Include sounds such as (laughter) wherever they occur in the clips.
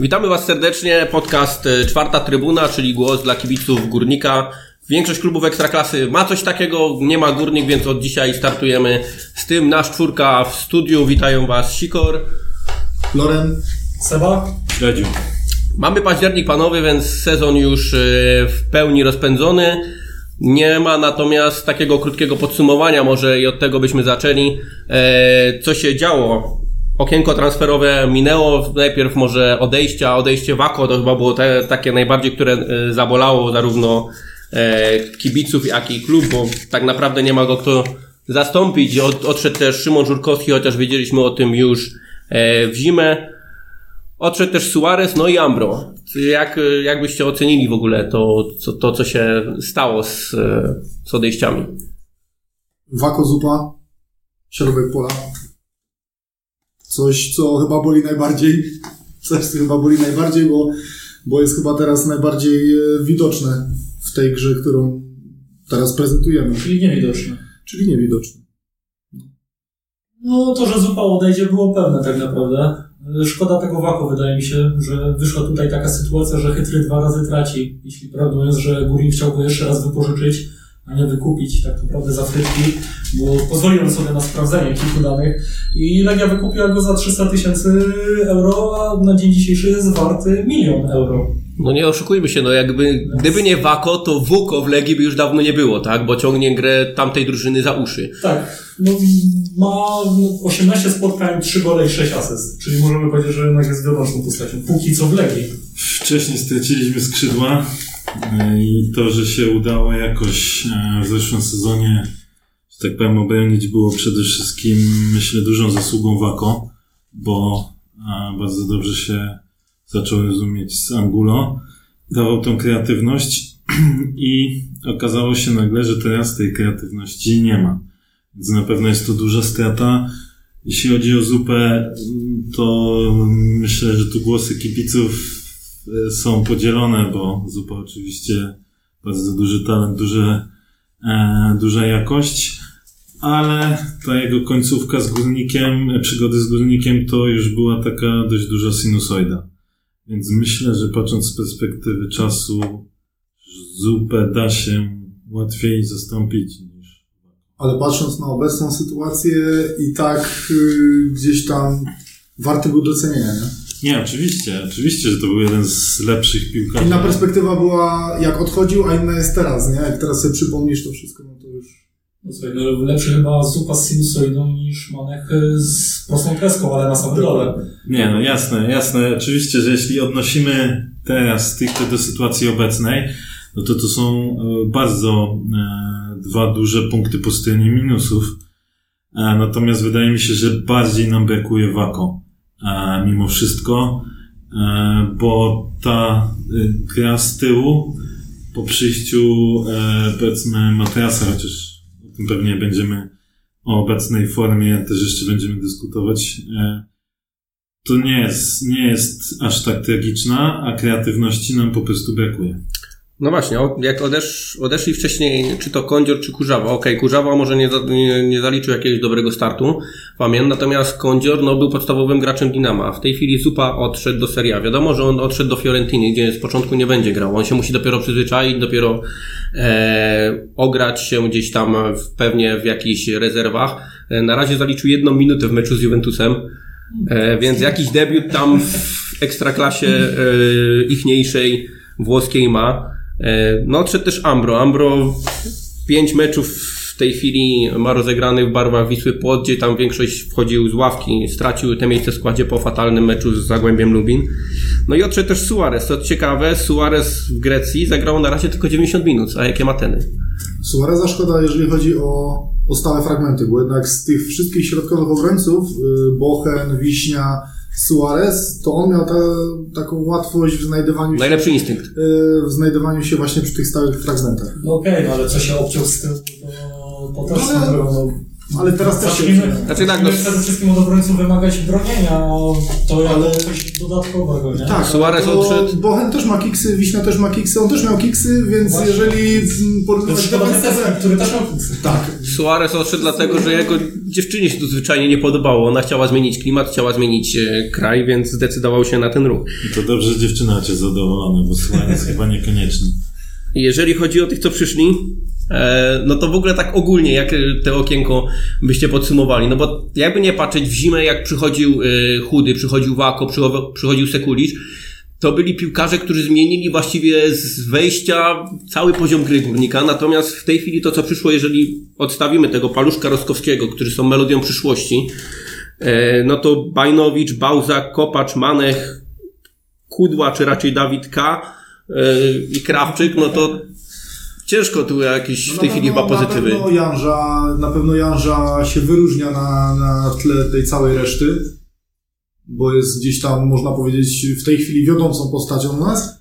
Witamy Was serdecznie. Podcast e, Czwarta Trybuna, czyli głos dla kibiców Górnika. Większość klubów Ekstraklasy ma coś takiego, nie ma Górnik, więc od dzisiaj startujemy z tym. Nasz czwórka w studiu. Witają Was Sikor. Loren. Seba? Radziu. Mamy październik panowie, więc sezon już e, w pełni rozpędzony. Nie ma natomiast takiego krótkiego podsumowania, może i od tego byśmy zaczęli. E, co się działo? Okienko transferowe minęło, najpierw może odejścia, odejście Wako to chyba było te, takie najbardziej, które e, zabolało zarówno e, kibiców, jak i klub, bo tak naprawdę nie ma go kto zastąpić. Od, odszedł też Szymon Żurkowski, chociaż wiedzieliśmy o tym już w zimę. Odszedł też Suarez, no i Ambro. Jak, jak byście ocenili w ogóle to, co, to, co się stało z, z odejściami? Wako zupa, środek pola. Coś, co chyba boli najbardziej. Coś, co chyba boli najbardziej, bo, bo jest chyba teraz najbardziej e, widoczne w tej grze, którą teraz prezentujemy. Czyli niewidoczne. Czyli niewidoczne. No to, że zupa odejdzie było pewne tak naprawdę. Szkoda tego wako, wydaje mi się, że wyszła tutaj taka sytuacja, że chytry dwa razy traci. Jeśli prawdą jest, że Górnik chciał go jeszcze raz wypożyczyć, a nie wykupić tak naprawdę za frytki, bo pozwoliłem sobie na sprawdzenie kilku danych i Legia wykupiła go za 300 tysięcy euro, a na dzień dzisiejszy jest warty milion euro. No nie oszukujmy się, no jakby, gdyby nie Wako, to Wuko w Legii by już dawno nie było, tak? Bo ciągnie grę tamtej drużyny za uszy. Tak, no ma 18 spotkań, 3 gole i 6 asyst, czyli możemy powiedzieć, że jednak jest wiodącą postacią, póki co w Legii. Wcześniej straciliśmy skrzydła i to, że się udało jakoś e, w zeszłym sezonie, że tak powiem, obronić było przede wszystkim, myślę, dużą zasługą Wako, bo e, bardzo dobrze się zaczął rozumieć z Angulo, dawał tą kreatywność (clears throat) i okazało się nagle, że teraz tej kreatywności nie ma. Więc na pewno jest to duża strata. Jeśli chodzi o zupę, to myślę, że tu głosy kibiców są podzielone, bo zupa oczywiście bardzo duży talent, duże, e, duża jakość, ale ta jego końcówka z górnikiem, przygody z górnikiem to już była taka dość duża sinusoida. Więc myślę, że patrząc z perspektywy czasu, zupę da się łatwiej zastąpić niż. Ale patrząc na obecną sytuację, i tak y, gdzieś tam warty był docenienia, nie? Nie, oczywiście, oczywiście, że to był jeden z lepszych piłkarzy. Inna perspektywa była jak odchodził, a inna jest teraz, nie? Jak teraz sobie przypomnisz to wszystko, no to już... No słuchaj, no lepszy chyba zupa z sinusoidą niż manek z prostą kreską, ale na samym dole. Nie, no jasne, jasne. Oczywiście, że jeśli odnosimy teraz stricte do sytuacji obecnej, no to to są e, bardzo e, dwa duże punkty po stronie minusów. E, natomiast wydaje mi się, że bardziej nam brakuje Wako. E, mimo wszystko, e, bo ta e, gra z tyłu po przyjściu e, powiedzmy Matrasa, chociaż o tym pewnie będziemy o obecnej formie też jeszcze będziemy dyskutować. To nie jest, nie jest aż tak tragiczna, a kreatywności nam po prostu brakuje. No właśnie, jak odesz, odeszli wcześniej, czy to Kądzior, czy Kurzawa. Okej, Kurzawa może nie, nie, nie zaliczył jakiegoś dobrego startu, pamiętam, natomiast Kądzior no, był podstawowym graczem Dinama. W tej chwili Zupa odszedł do Serie A. Wiadomo, że on odszedł do Fiorentiny, gdzie z początku nie będzie grał. On się musi dopiero przyzwyczaić, dopiero e, ograć się gdzieś tam w, pewnie w jakichś rezerwach. E, na razie zaliczył jedną minutę w meczu z Juventusem, e, więc jakiś debiut tam w ekstraklasie e, ichniejszej włoskiej ma. E, No odszedł też Ambro. Ambro pięć meczów w tej chwili ma rozegranych w barwach Wisły Płot, gdzie tam większość wchodził z ławki. Stracił te miejsce w składzie po fatalnym meczu z Zagłębiem Lubin. No i odszedł też Suarez. Co ciekawe, Suarez w Grecji zagrał na razie tylko 90 minut, a jakie ma teny? Suareza szkoda, jeżeli chodzi o, o stałe fragmenty, bo jednak z tych wszystkich środkowych obrońców, y, Bochen, Wiśnia, Suarez, to on miał ta, taką łatwość w znajdowaniu się, Najlepszy instynkt. y, w znajdowaniu się właśnie przy tych stałych fragmentach. No okej, no ale co się obciął z tyłu, to, to też Ale- no, Ale teraz też się Zacznijmy, Znaczy tak, no- przede wszystkim od obrońców wymagać bronienia, a to Ale- coś dodatkowego, nie? Tak, Suarez to odszedł. Bochen też ma kiksy, Wiśnia też ma kiksy, on też miał kiksy, więc Właśnie. jeżeli To porównywać chyba ten który też miał fiksy. Tak, Suarez odszedł dlatego, że jego dziewczynie się to zwyczajnie nie podobało. Ona chciała zmienić klimat, chciała zmienić e, kraj, więc zdecydował się na ten ruch. I to dobrze, że dziewczyna cię zadowolona, bo Suarez (laughs) chyba niekoniecznie. Jeżeli chodzi o tych, co przyszli, e, no to w ogóle tak ogólnie, jak te okienko byście podsumowali, no bo jakby nie patrzeć w zimę, jak przychodził e, Chudy, przychodził Wako, przychodził, Sekulicz, to byli piłkarze, którzy zmienili właściwie z wejścia cały poziom gry górnika, natomiast w tej chwili to, co przyszło, jeżeli odstawimy tego paluszka Roskowskiego, którzy są melodią przyszłości, e, no to Bajnowicz, Bauza, Kopacz, Manech, Kudła, czy raczej Dawid K. e, i Krawczyk, no to ciężko tu jakieś w No tej na chwili chyba pozytywy. Na pewno Janża, na pewno Janża się wyróżnia na, na tle tej całej reszty, bo jest gdzieś tam, można powiedzieć, w tej chwili wiodącą postacią nas.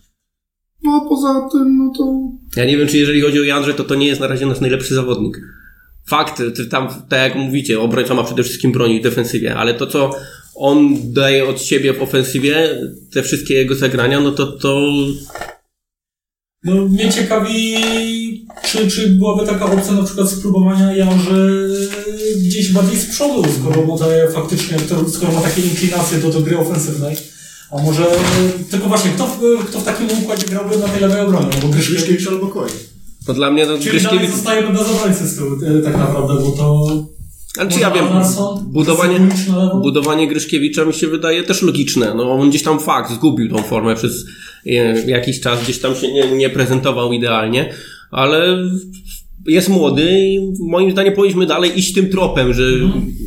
No a poza tym, no to Ja nie wiem, czy jeżeli chodzi o Jandrze, to to nie jest na razie nasz najlepszy zawodnik. Fakt, tam, tak jak mówicie, obrońca ma przede wszystkim bronić w defensywie, ale to, co on daje od siebie w ofensywie, te wszystkie jego zagrania, no to to No mnie ciekawi, czy, czy byłaby taka opcja na przykład spróbowania Janży gdzieś bardziej z przodu, skoro mu daje faktycznie, skoro ma takie inklinacje do, do gry ofensywnej. A może, tylko właśnie, kto, w- kto w takim układzie grałby na tej lewej obronie? Bo Gryszkiewicz, Gryszkiewicz albo Koi. to dla mnie no, czyli dalej Gryszkiewicz... zostajemy bez obrońcy z tyłu, e, tak naprawdę, bo to... Ale czy ja wiem, budowanie, budowanie Gryszkiewicza mi się wydaje też logiczne. No on gdzieś tam fakt zgubił tą formę przez jakiś czas, gdzieś tam się nie, nie prezentował idealnie, ale jest młody i moim zdaniem powinniśmy dalej iść tym tropem, że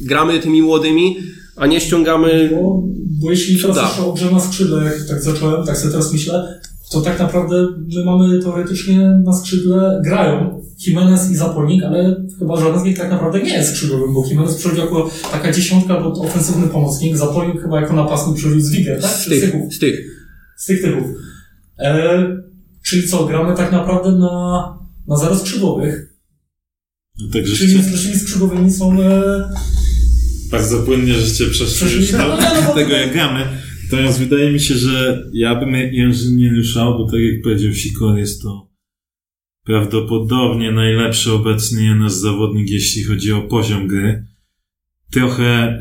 gramy tymi młodymi, a nie ściągamy Bo, bo jeśli teraz o grze na skrzydle, jak tak zacząłem, tak sobie teraz myślę, to tak naprawdę my mamy teoretycznie na skrzydle grają Jimenez i Zapolnik, ale chyba żaden z nich tak naprawdę nie jest skrzydłowym, bo Jimenez przychodzi jako taka dziesiątka albo ofensywny pomocnik, Zapolnik chyba jako napastnik przychodził z Wigier, tak? z tych, z tych. Z tych typów. E, czyli co, gramy tak naprawdę na, na zero skrzydłowych, No, Także czyli naszymi skrzydłowymi są e, bardzo płynnie, żeście przeszli do no, no, no, tego, jak gramy. Natomiast wydaje mi się, że ja bym Jędrzy nie ruszał, bo tak jak powiedział Sikor, jest to prawdopodobnie najlepszy obecnie nasz zawodnik, jeśli chodzi o poziom gry. Trochę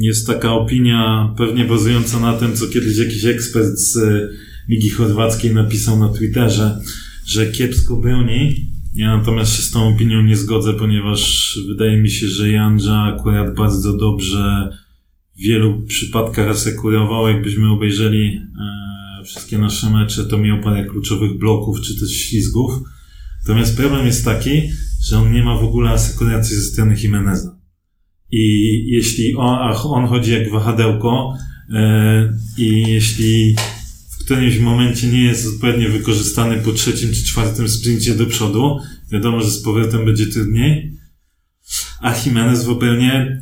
jest taka opinia, pewnie bazująca na tym, co kiedyś jakiś ekspert z e, Ligi Chorwackiej napisał na Twitterze, że kiepsko broni. Ja natomiast się z tą opinią nie zgodzę, ponieważ wydaje mi się, że Janża akurat bardzo dobrze w wielu przypadkach asekurował. Jakbyśmy obejrzeli e, wszystkie nasze mecze, to miał parę kluczowych bloków czy też ślizgów. Natomiast problem jest taki, że on nie ma w ogóle asekuracji ze strony Jimeneza. I jeśli on, ach, on chodzi jak wahadełko e, i jeśli w którymś momencie nie jest odpowiednio wykorzystany po trzecim czy czwartym sprincie do przodu, wiadomo, że z powrotem będzie trudniej. A Jimenez w obronie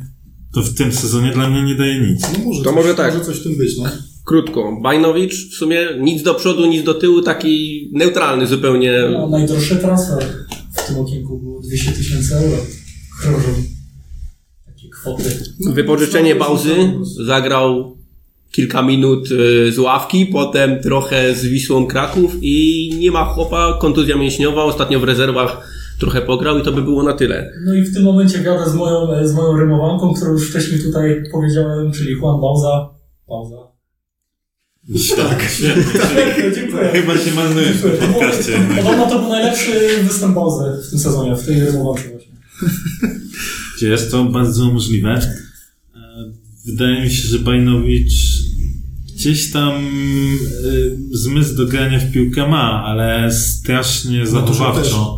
to w tym sezonie dla mnie nie daje nic. No może To coś, może tak. Może coś w tym być, no. Krótko. Bajnowicz w sumie nic do przodu, nic do tyłu, taki neutralny zupełnie. No, najdroższy transfer w tym okienku było 200 tysięcy euro. Chrożą. Takie kwoty. Wypożyczenie Bauzy zagrał kilka minut y, z ławki, potem trochę z Wisłą Kraków i nie ma chłopa, kontuzja mięśniowa, ostatnio w rezerwach trochę pograł i to by było na tyle. No i w tym momencie wiadę z moją, z moją rymowanką, którą już wcześniej tutaj powiedziałem, czyli Juan Bauza. Bauza. (laughs) Tak. Dziękuję. Chyba się marnujesz w podcaście. Podobno to był najlepszy występ Bauzy w tym sezonie, w tej rymowance właśnie. (laughs) Jest to bardzo możliwe? E, Wydaje mi się, że Bajnowicz gdzieś tam y, zmysł do grania w piłkę ma, ale strasznie zachowawczo.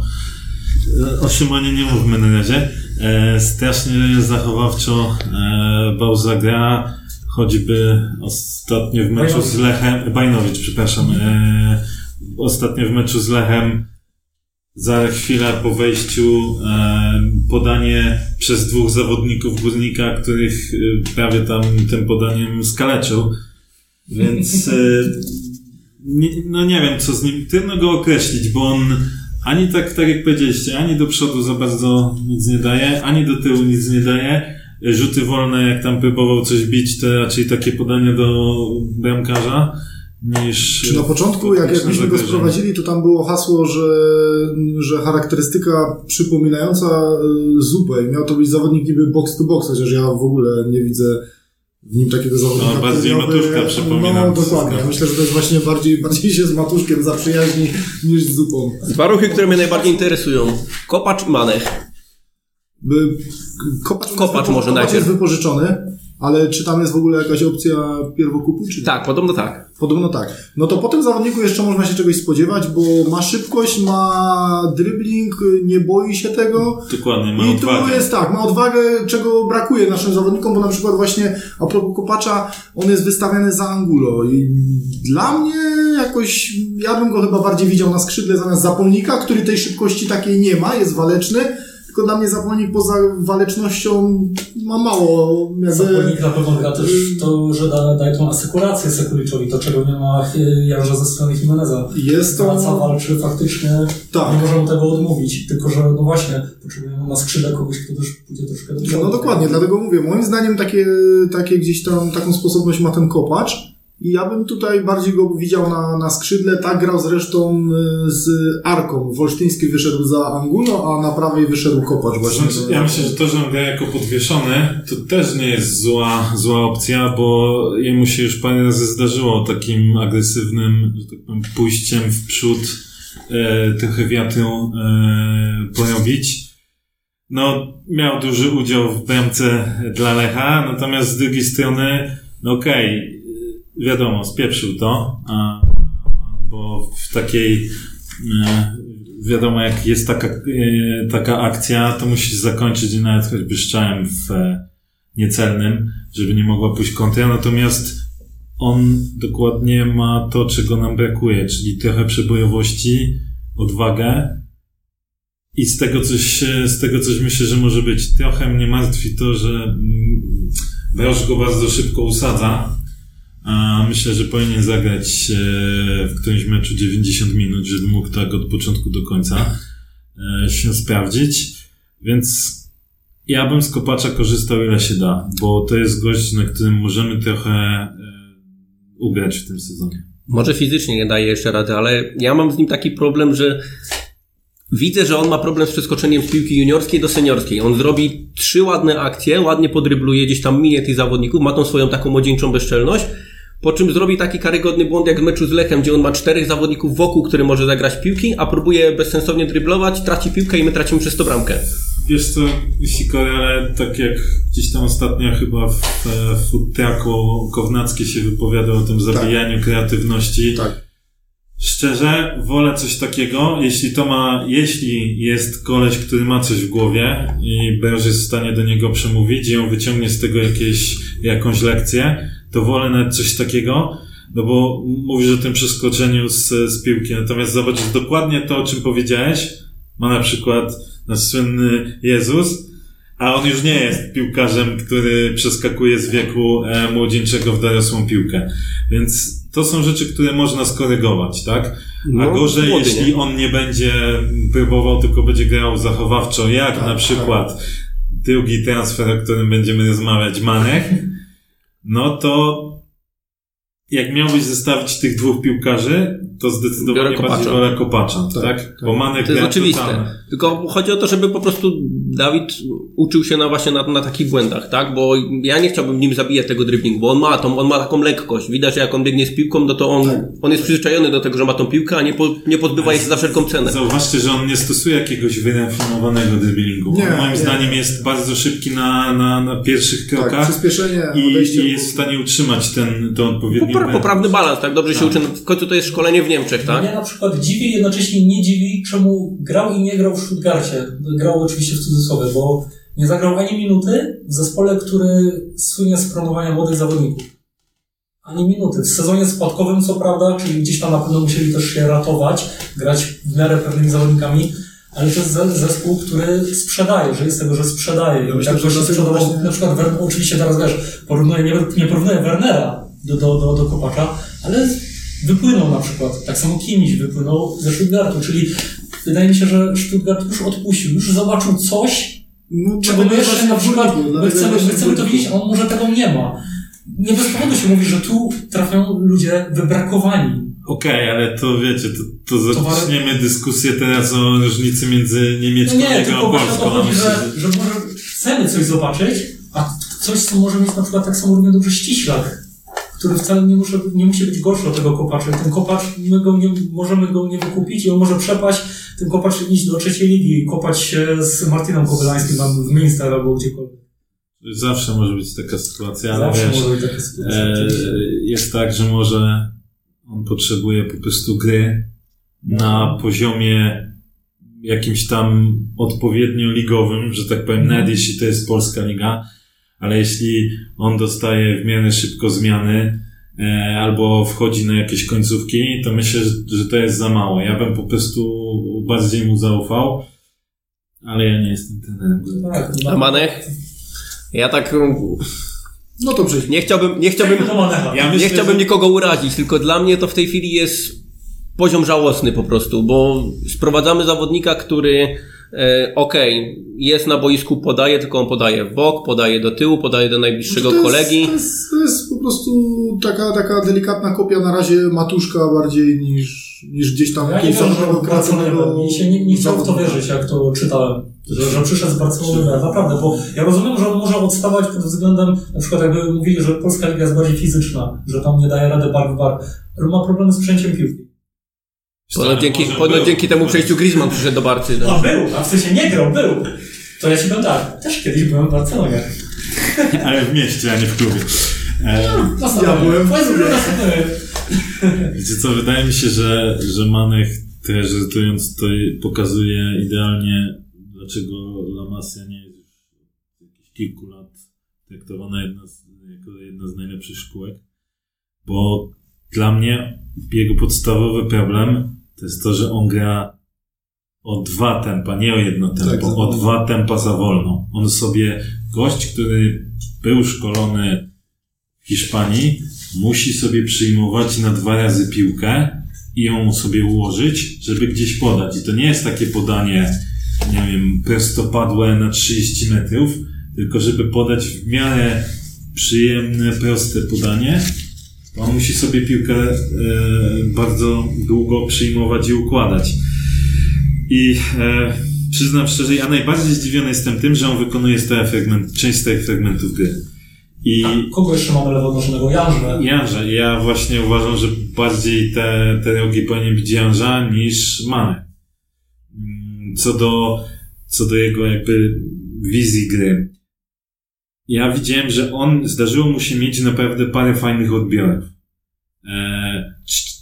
E, O Szymonie nie mówmy na razie. E, strasznie zachowawczo e, Bauza gra, choćby ostatnio w meczu z Lechem, Bajnowicz, przepraszam, e, ostatnio w meczu z Lechem za chwilę po wejściu e, podanie przez dwóch zawodników górnika, których e, prawie tam tym podaniem skaleczył. Więc e, (laughs) no nie wiem, co z nim. Trudno go określić, bo on ani tak, tak jak powiedzieliście, ani do przodu za bardzo nic nie daje, ani do tyłu nic nie daje. Rzuty wolne, jak tam próbował coś bić, to raczej takie podanie do bramkarza niż... Czy na początku, jak, jak myśmy go sprowadzili, to tam było hasło, że, że charakterystyka przypominająca y, zupę i miał to być zawodnik niby box to box, chociaż ja w ogóle nie widzę w nim takiego zawodnika. No, bardziej który miałby- Matuszka przypomina. No, dokładnie. Ja myślę, że to jest właśnie bardziej, bardziej się z Matuszkiem zaprzyjaźni niż z zupą. Dwa ruchy, które mnie najbardziej interesują. Kopacz i Manech. By, kopacz, Kopacz może kopacz najpierw. jest wypożyczony, ale czy tam jest w ogóle jakaś opcja pierwokupu, czy nie? Tak, podobno tak. Podobno tak. No to po tym zawodniku jeszcze można się czegoś spodziewać, bo ma szybkość, ma dribbling, nie boi się tego. Dokładnie, ma I odwagę. tu jest tak, ma odwagę, czego brakuje naszym zawodnikom, bo na przykład właśnie a propos Kopacza, on jest wystawiany za Angulo i dla mnie jakoś, ja bym go chyba bardziej widział na skrzydle zamiast Zapolnika, który tej szybkości takiej nie ma, jest waleczny, tylko dla mnie Zapolnik poza walecznością ma mało jakby... Na pewno gra też to, że da, daje tą asekurację Sekuliczowi, to czego nie ma e, Jarza ze strony Jimeneza. Jest to... Praca walczy faktycznie, Tak. nie możemy tego odmówić, tylko że no właśnie, potrzebujemy na skrzydle kogoś, kto też pójdzie troszkę do No, przodu. no dokładnie, dlatego mówię, moim zdaniem takie, takie gdzieś tam, taką sposobność ma ten kopacz i ja bym tutaj bardziej go widział na, na skrzydle, tak grał zresztą y, z Arką. Wolsztyński wyszedł za Angulo, a na prawej wyszedł kopacz właśnie. Znaczy, Ja myślę, że to, że on gra jako podwieszony, to też nie jest zła, zła opcja, bo jemu się już parę razy zdarzyło takim agresywnym że tak powiem, pójściem w przód e, trochę wiatru e. No, miał duży udział w bramce dla Lecha, natomiast z drugiej strony, no okej, wiadomo, spieprzył to, a, bo w takiej e, wiadomo, jak jest taka, e, taka akcja, to musi się zakończyć nawet choćby szczałem w e, niecelnym, żeby nie mogła pójść kontra. Natomiast on dokładnie ma to, czego nam brakuje, czyli trochę przebojowości, odwagę i z tego coś, z tego coś myślę, że może być. Trochę mnie martwi to, że mm, Broż go bardzo szybko usadza. A myślę, że powinien zagrać e, w którymś meczu 90 minut, żeby mógł tak od początku do końca e, się sprawdzić. Więc ja bym z kopacza korzystał ile się da, bo to jest gość, na którym możemy trochę e, ugrać w tym sezonie. Może fizycznie nie daje jeszcze rady, ale ja mam z nim taki problem, że widzę, że on ma problem z przeskoczeniem z piłki juniorskiej do seniorskiej. On zrobi trzy ładne akcje, ładnie podrybluje, gdzieś tam minie tych zawodników, ma tą swoją taką młodzieńczą bezczelność, po czym zrobi taki karygodny błąd jak w meczu z Lechem, gdzie on ma czterech zawodników wokół, który może zagrać piłki, a próbuje bezsensownie dryblować, traci piłkę i my tracimy przez to bramkę. Wiesz co, jeśli ale tak jak gdzieś tam ostatnio chyba w, e, w futraku Kownacki się wypowiadał o tym zabijaniu kreatywności. Tak. Szczerze, wolę coś takiego, jeśli to ma, jeśli jest koleś, który ma coś w głowie i Beż jest w stanie do niego przemówić i on wyciągnie z tego jakieś, jakąś lekcję, to wolę nawet coś takiego, no bo mówisz o tym przeskoczeniu z, z piłki, natomiast zobacz, dokładnie to, o czym powiedziałeś, ma na przykład nasz słynny Jezus, a on już nie jest piłkarzem, który przeskakuje z wieku e, młodzieńczego w dorosłą piłkę. Więc to są rzeczy, które można skorygować, tak? A No, gorzej, jeśli nie? on nie będzie próbował, tylko będzie grał zachowawczo, jak Tak, na przykład drugi transfer, o którym będziemy rozmawiać, Manek, no to jak miałbyś zestawić tych dwóch piłkarzy, to zdecydowanie Kopacza. bardziej wolę Kopacza, tak? Tak, tak. Bo Manek To jest oczywiste. Tylko chodzi o to, żeby po prostu Dawid uczył się na właśnie na, na takich błędach, tak? Bo ja nie chciałbym nim zabijać tego dribblingu, bo on ma tą, on ma taką lekkość. Widać, że jak on biegnie z piłką, no to on, Tak. on jest przyzwyczajony do tego, że ma tą piłkę, a nie, po, nie pozbywa jej się za wszelką cenę. Zauważcie, że on nie stosuje jakiegoś wyrafinowanego driblingu. Nie, on moim nie. zdaniem jest bardzo szybki na, na, na pierwszych Tak, krokach przyspieszenie, i, i jest w stanie utrzymać ten, ten odpowiedni poprawny balans, tak? Dobrze się uczy. W końcu to jest szkolenie w Niemczech, tak? Mnie na przykład dziwi, jednocześnie nie dziwi, czemu grał i nie grał w Stuttgarcie. Grał oczywiście w cudzysłowie, bo nie zagrał ani minuty w zespole, który słynie z promowania młodych zawodników. Ani minuty. W sezonie spadkowym, co prawda, czyli gdzieś tam na pewno musieli też się ratować, grać w miarę pewnymi zawodnikami, ale to jest ze- zespół, który sprzedaje, że jest tego, że sprzedaje. Ja myślę, tak że dlatego sprzedawał, właśnie- na przykład, Wer- oczywiście teraz wiesz, porównuję, nie, nie porównuję Wernera do, do, do, do Kopacza, ale wypłynął na przykład. Tak samo Kimiś wypłynął ze Stuttgartu, czyli wydaje mi się, że Stuttgart już odpuścił, już zobaczył coś, No, czego dlatego my jeszcze na przykład, dwójku, my chcemy, my chcemy to widzieć, a on może tego nie ma. Nie bez powodu się mówi, że tu trafią ludzie wybrakowani. Okej, ale to wiecie, to, to zaczniemy dyskusję teraz o różnicy między No niemiecką nie, ligą tylko a właśnie o to polską. chodzi, że, że może chcemy coś zobaczyć, a coś, co może mieć na przykład tak samo równie dobrze ściślak, który wcale nie, muszę, nie musi być gorszy od tego kopacza. Ten kopacz, my go nie, możemy go nie wykupić i on może przepaść, ten kopacz iść do trzeciej ligi i kopać się z Martinem Kobylańskim tam w Minster albo gdziekolwiek. Zawsze może być taka sytuacja, ale Zawsze wiesz, może być taka sytuacja. e, jest tak, że może on potrzebuje po prostu gry na poziomie jakimś tam odpowiednio ligowym, że tak powiem, Mhm. nawet jeśli to jest polska liga, ale jeśli on dostaje w miarę szybko zmiany e, albo wchodzi na jakieś końcówki, to myślę, że, że to jest za mało. Ja bym po prostu bardziej mu zaufał, ale ja nie jestem trenerem. Tak, A Manech? Ja tak mm, No to przejdźmy. nie chciałbym, nie chciałbym. Ja nie myślę, chciałbym że- nikogo urazić, tylko dla mnie to w tej chwili jest poziom żałosny po prostu, bo sprowadzamy zawodnika, który e, okej, jest na boisku, podaje, tylko on podaje w bok, podaje do tyłu, podaje do najbliższego Znaczy, to kolegi. Jest, to, jest, to jest po prostu taka, taka delikatna kopia na razie matuszka bardziej niż, niż gdzieś tam Ja nie jakiegoś wiem, że zawodowego kreatywnego mi się nie, nie chciało w to wierzyć, jak to czytałem. Że, że przyszedł z Barcelony, naprawdę, bo ja rozumiem, że on może odstawać pod względem, na przykład jakby mówili, że polska liga jest bardziej fizyczna, że tam nie daje rady bar w bar, ale ma problemy z przejęciem piłki. Ponoć dzięki, Może ponoć był. dzięki temu przejściu Griezmann przyszedł do Barcy. A No. był, a w sensie nie grał, był. To ja ci powiem tak, też kiedyś byłem w Barcelonie. (laughs) Ale w mieście, a nie w klubie. E, Następny. byłem w klubie. Wiecie co, wydaje mi się, że, że Manech też żartując to pokazuje idealnie, dlaczego La Masia nie jest już od jakichś kilku lat traktowana jedna z, jako jedna z najlepszych szkółek. Bo dla mnie jego podstawowy problem to jest to, że on gra o dwa tempa, nie o jedno tempo, Tak, za o dwa tempa za wolno. On sobie, gość, który był szkolony w Hiszpanii, musi sobie przyjmować na dwa razy piłkę i ją sobie ułożyć, żeby gdzieś podać. I to nie jest takie podanie, nie wiem, prostopadłe na 30 metrów, tylko żeby podać w miarę przyjemne, proste podanie, on musi sobie piłkę e, bardzo długo przyjmować i układać. I e, przyznam szczerze, ja najbardziej zdziwiony jestem tym, że on wykonuje stałe fragment, część stałych fragmentów gry. I Kogo jeszcze mamy lewonoszonego? Janże. Janże, ja właśnie uważam, że bardziej te, te rogi powinien być Janża niż Mane. Mm, Co do, co do jego jakby wizji gry. Ja widziałem, że on, zdarzyło mu się mieć naprawdę parę fajnych odbiorów. E,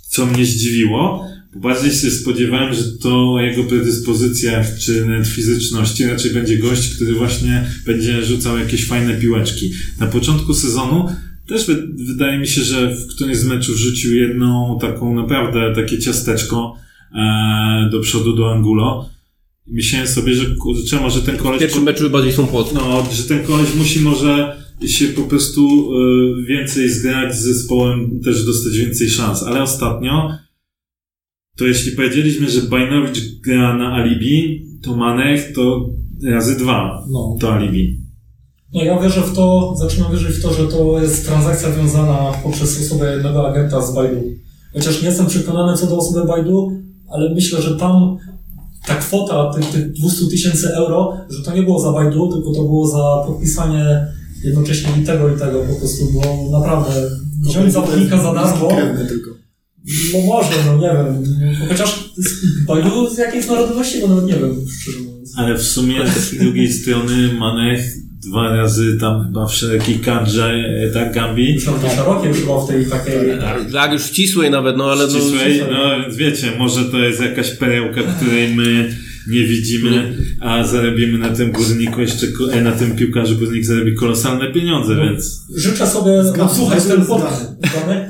co mnie zdziwiło, bo bardziej się spodziewałem, że to jego predyspozycjach czy nawet fizyczności raczej będzie gość, który właśnie będzie rzucał jakieś fajne piłeczki. Na początku sezonu też wy, wydaje mi się, że w którymś z meczów rzucił jedną taką naprawdę takie ciasteczko e, do przodu do Angulo. I Myślałem sobie, że kurczę, może ten W koleś... pierwszym meczu bardziej są płot. No, że ten koleś musi może się po prostu y, więcej zgrać z zespołem, też dostać więcej szans. Ale ostatnio, to jeśli powiedzieliśmy, że Bajnowicz gra na alibi, to Manek to razy dwa No. to alibi. No ja wierzę w to, zaczynam wierzyć w to, że to jest transakcja wiązana poprzez osobę jednego agenta z Baidu. Chociaż nie jestem przekonany co do osoby Baidu, ale myślę, że tam ta kwota tych, tych 200 tysięcy euro, że to nie było za Baidu, tylko to było za podpisanie jednocześnie i tego i tego po prostu, bo naprawdę wziąć zawodnika za darmo, no może, no nie wiem, chociaż z Baidu z jakiej narodowości, bo nawet nie wiem, szczerze mówiąc. Ale w sumie z drugiej (laughs) strony Manek dwa razy tam chyba w szerokiej kadrze, e, tak Gambi. Już tam szerokie już chyba w tej takiej... Tak, już ścisłej nawet, no ale no... Ścisłej, no więc wiecie, może to jest jakaś perełka, której my nie widzimy, a zarobimy na tym górniku jeszcze, e, na tym piłkarzu górnik zarobi kolosalne pieniądze, No. więc Życzę sobie odsłuchać ten zgadzam. podcast.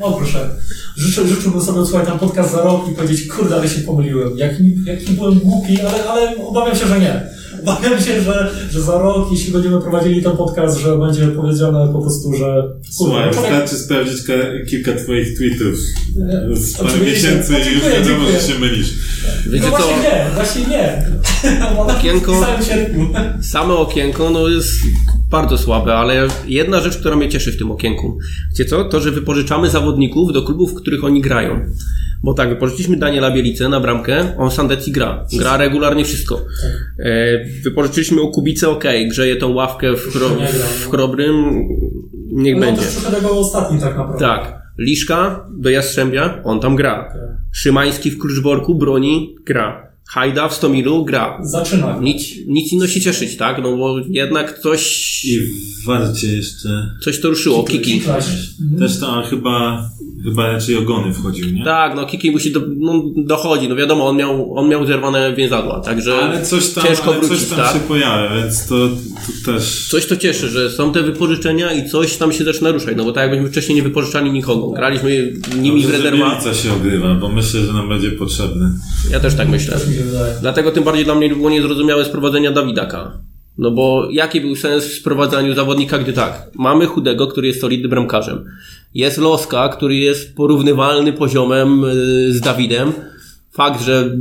O proszę. Życzę, życzyłbym sobie odsłuchać ten podcast za rok i powiedzieć, kurde, ale się pomyliłem. Jaki, jaki byłem głupi, ale, ale obawiam się, że nie. Obawiam się, że, że za rok, jeśli będziemy prowadzili ten podcast, że będzie powiedziane po prostu, że... Słuchaj, wystarczy sprawdzić ka- kilka twoich tweetów z parę Oczywiście. miesięcy i już wiadomo, że się mylisz. Wiecie No właśnie nie, właśnie nie. (laughs) Okienko- w całym sierpniu. same okienko no jest bardzo słabe, ale jedna rzecz, która mnie cieszy w tym okienku. Wiecie co? To, że wypożyczamy zawodników do klubów, w których oni grają. Bo tak, wypożyczyliśmy Daniela Bielicę na bramkę, on Sandecji gra. Gra regularnie wszystko. E, wypożyczyliśmy o Kubicę, ok, grzeje tą ławkę w, chro, w no. Chrobrym, niech on będzie. też trochę tego ostatni tak naprawdę. Tak. Liszka do Jastrzębia, on tam gra. Tak. Szymański w Kluczborku broni, gra. Hajda w Stomilu, gra. Zaczyna. Nic, nic inno się cieszyć, tak? No bo jednak coś, I w Warcie jeszcze. coś to ruszyło. Kiki. Mhm. Też tam chyba, chyba raczej ogony wchodził, nie? Tak, no Kiki musi, do, no, dochodzi, no wiadomo, on miał, on miał zerwane więzadła, także Ale coś tam, ciężko ale wrócić, coś tam tak? się pojawia, więc to, to też... Coś to cieszy, że są te wypożyczenia i coś tam się zaczyna ruszać, no bo tak jakbyśmy wcześniej nie wypożyczali nikogo. Graliśmy nimi w Dobrze, że rezerwach. Bielica się ogrywa, bo myślę, że nam będzie potrzebny. Ja też tak myślę. Tak. Dlatego tym bardziej dla mnie było niezrozumiałe sprowadzenia Dawidaka. No bo jaki był sens w sprowadzaniu zawodnika, gdy tak, mamy Chudego, który jest solidnym bramkarzem. Jest Loska, który jest porównywalny poziomem y, z Dawidem. Fakt, że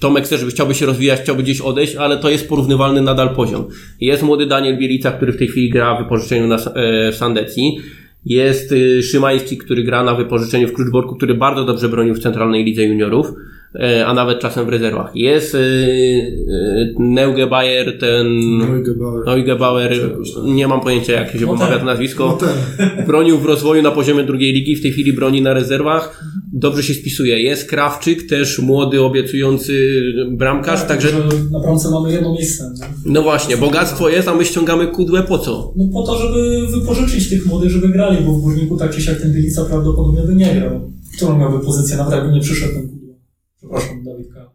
Tomek też by chciałby się rozwijać, chciałby gdzieś odejść, ale to jest porównywalny nadal poziom. Jest młody Daniel Bielica, który w tej chwili gra w wypożyczeniu na, e, w Sandecji. Jest y, Szymański, który gra na wypożyczeniu w Kluczborku, który bardzo dobrze bronił w Centralnej Lidze Juniorów, a nawet czasem w rezerwach. Jest y, y, Neuge Bayer, ten Neugebauer. Neugebauer, nie mam pojęcia jak się No wymawia ten. to No nazwisko. ten. (laughs) Bronił w rozwoju na poziomie drugiej ligi, w tej chwili broni na rezerwach. Dobrze się spisuje. Jest Krawczyk, też młody, obiecujący bramkarz, także że na bramce mamy jedno miejsce. Nie? no właśnie, bogactwo jest, a my ściągamy kudłę po co? No po to, żeby wypożyczyć tych młodych, żeby grali, bo w Górniku tak czy siak ten Bielica prawdopodobnie by nie grał. Którą miałby pozycję, nawet jakby nie przyszedł ten Przepraszam, Dawidka.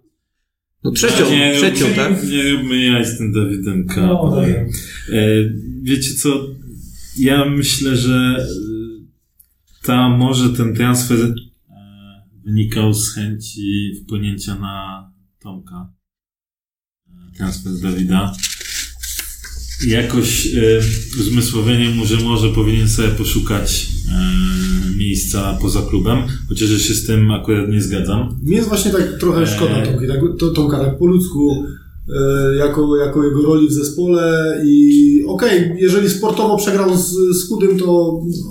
No trzecią, nie, trzecią, nie, tak? Nie róbmy jaj z tym Dawidem K. No, dobra. E, wiecie co, ja myślę, że e, ta, może ten transfer e, wynikał z chęci wpłynięcia na Tomka. E, Transfer Dawida. Jakoś e, uzmysłowienie mu, że może powinien sobie poszukać e, miejsca poza klubem, chociaż ja się z tym akurat nie zgadzam. Mi jest właśnie tak trochę Eee. szkoda Tomki, tak, to, Tomka tak po ludzku, e, jako, jako jego roli w zespole i okej, jeżeli sportowo przegrał z, z Kudym, to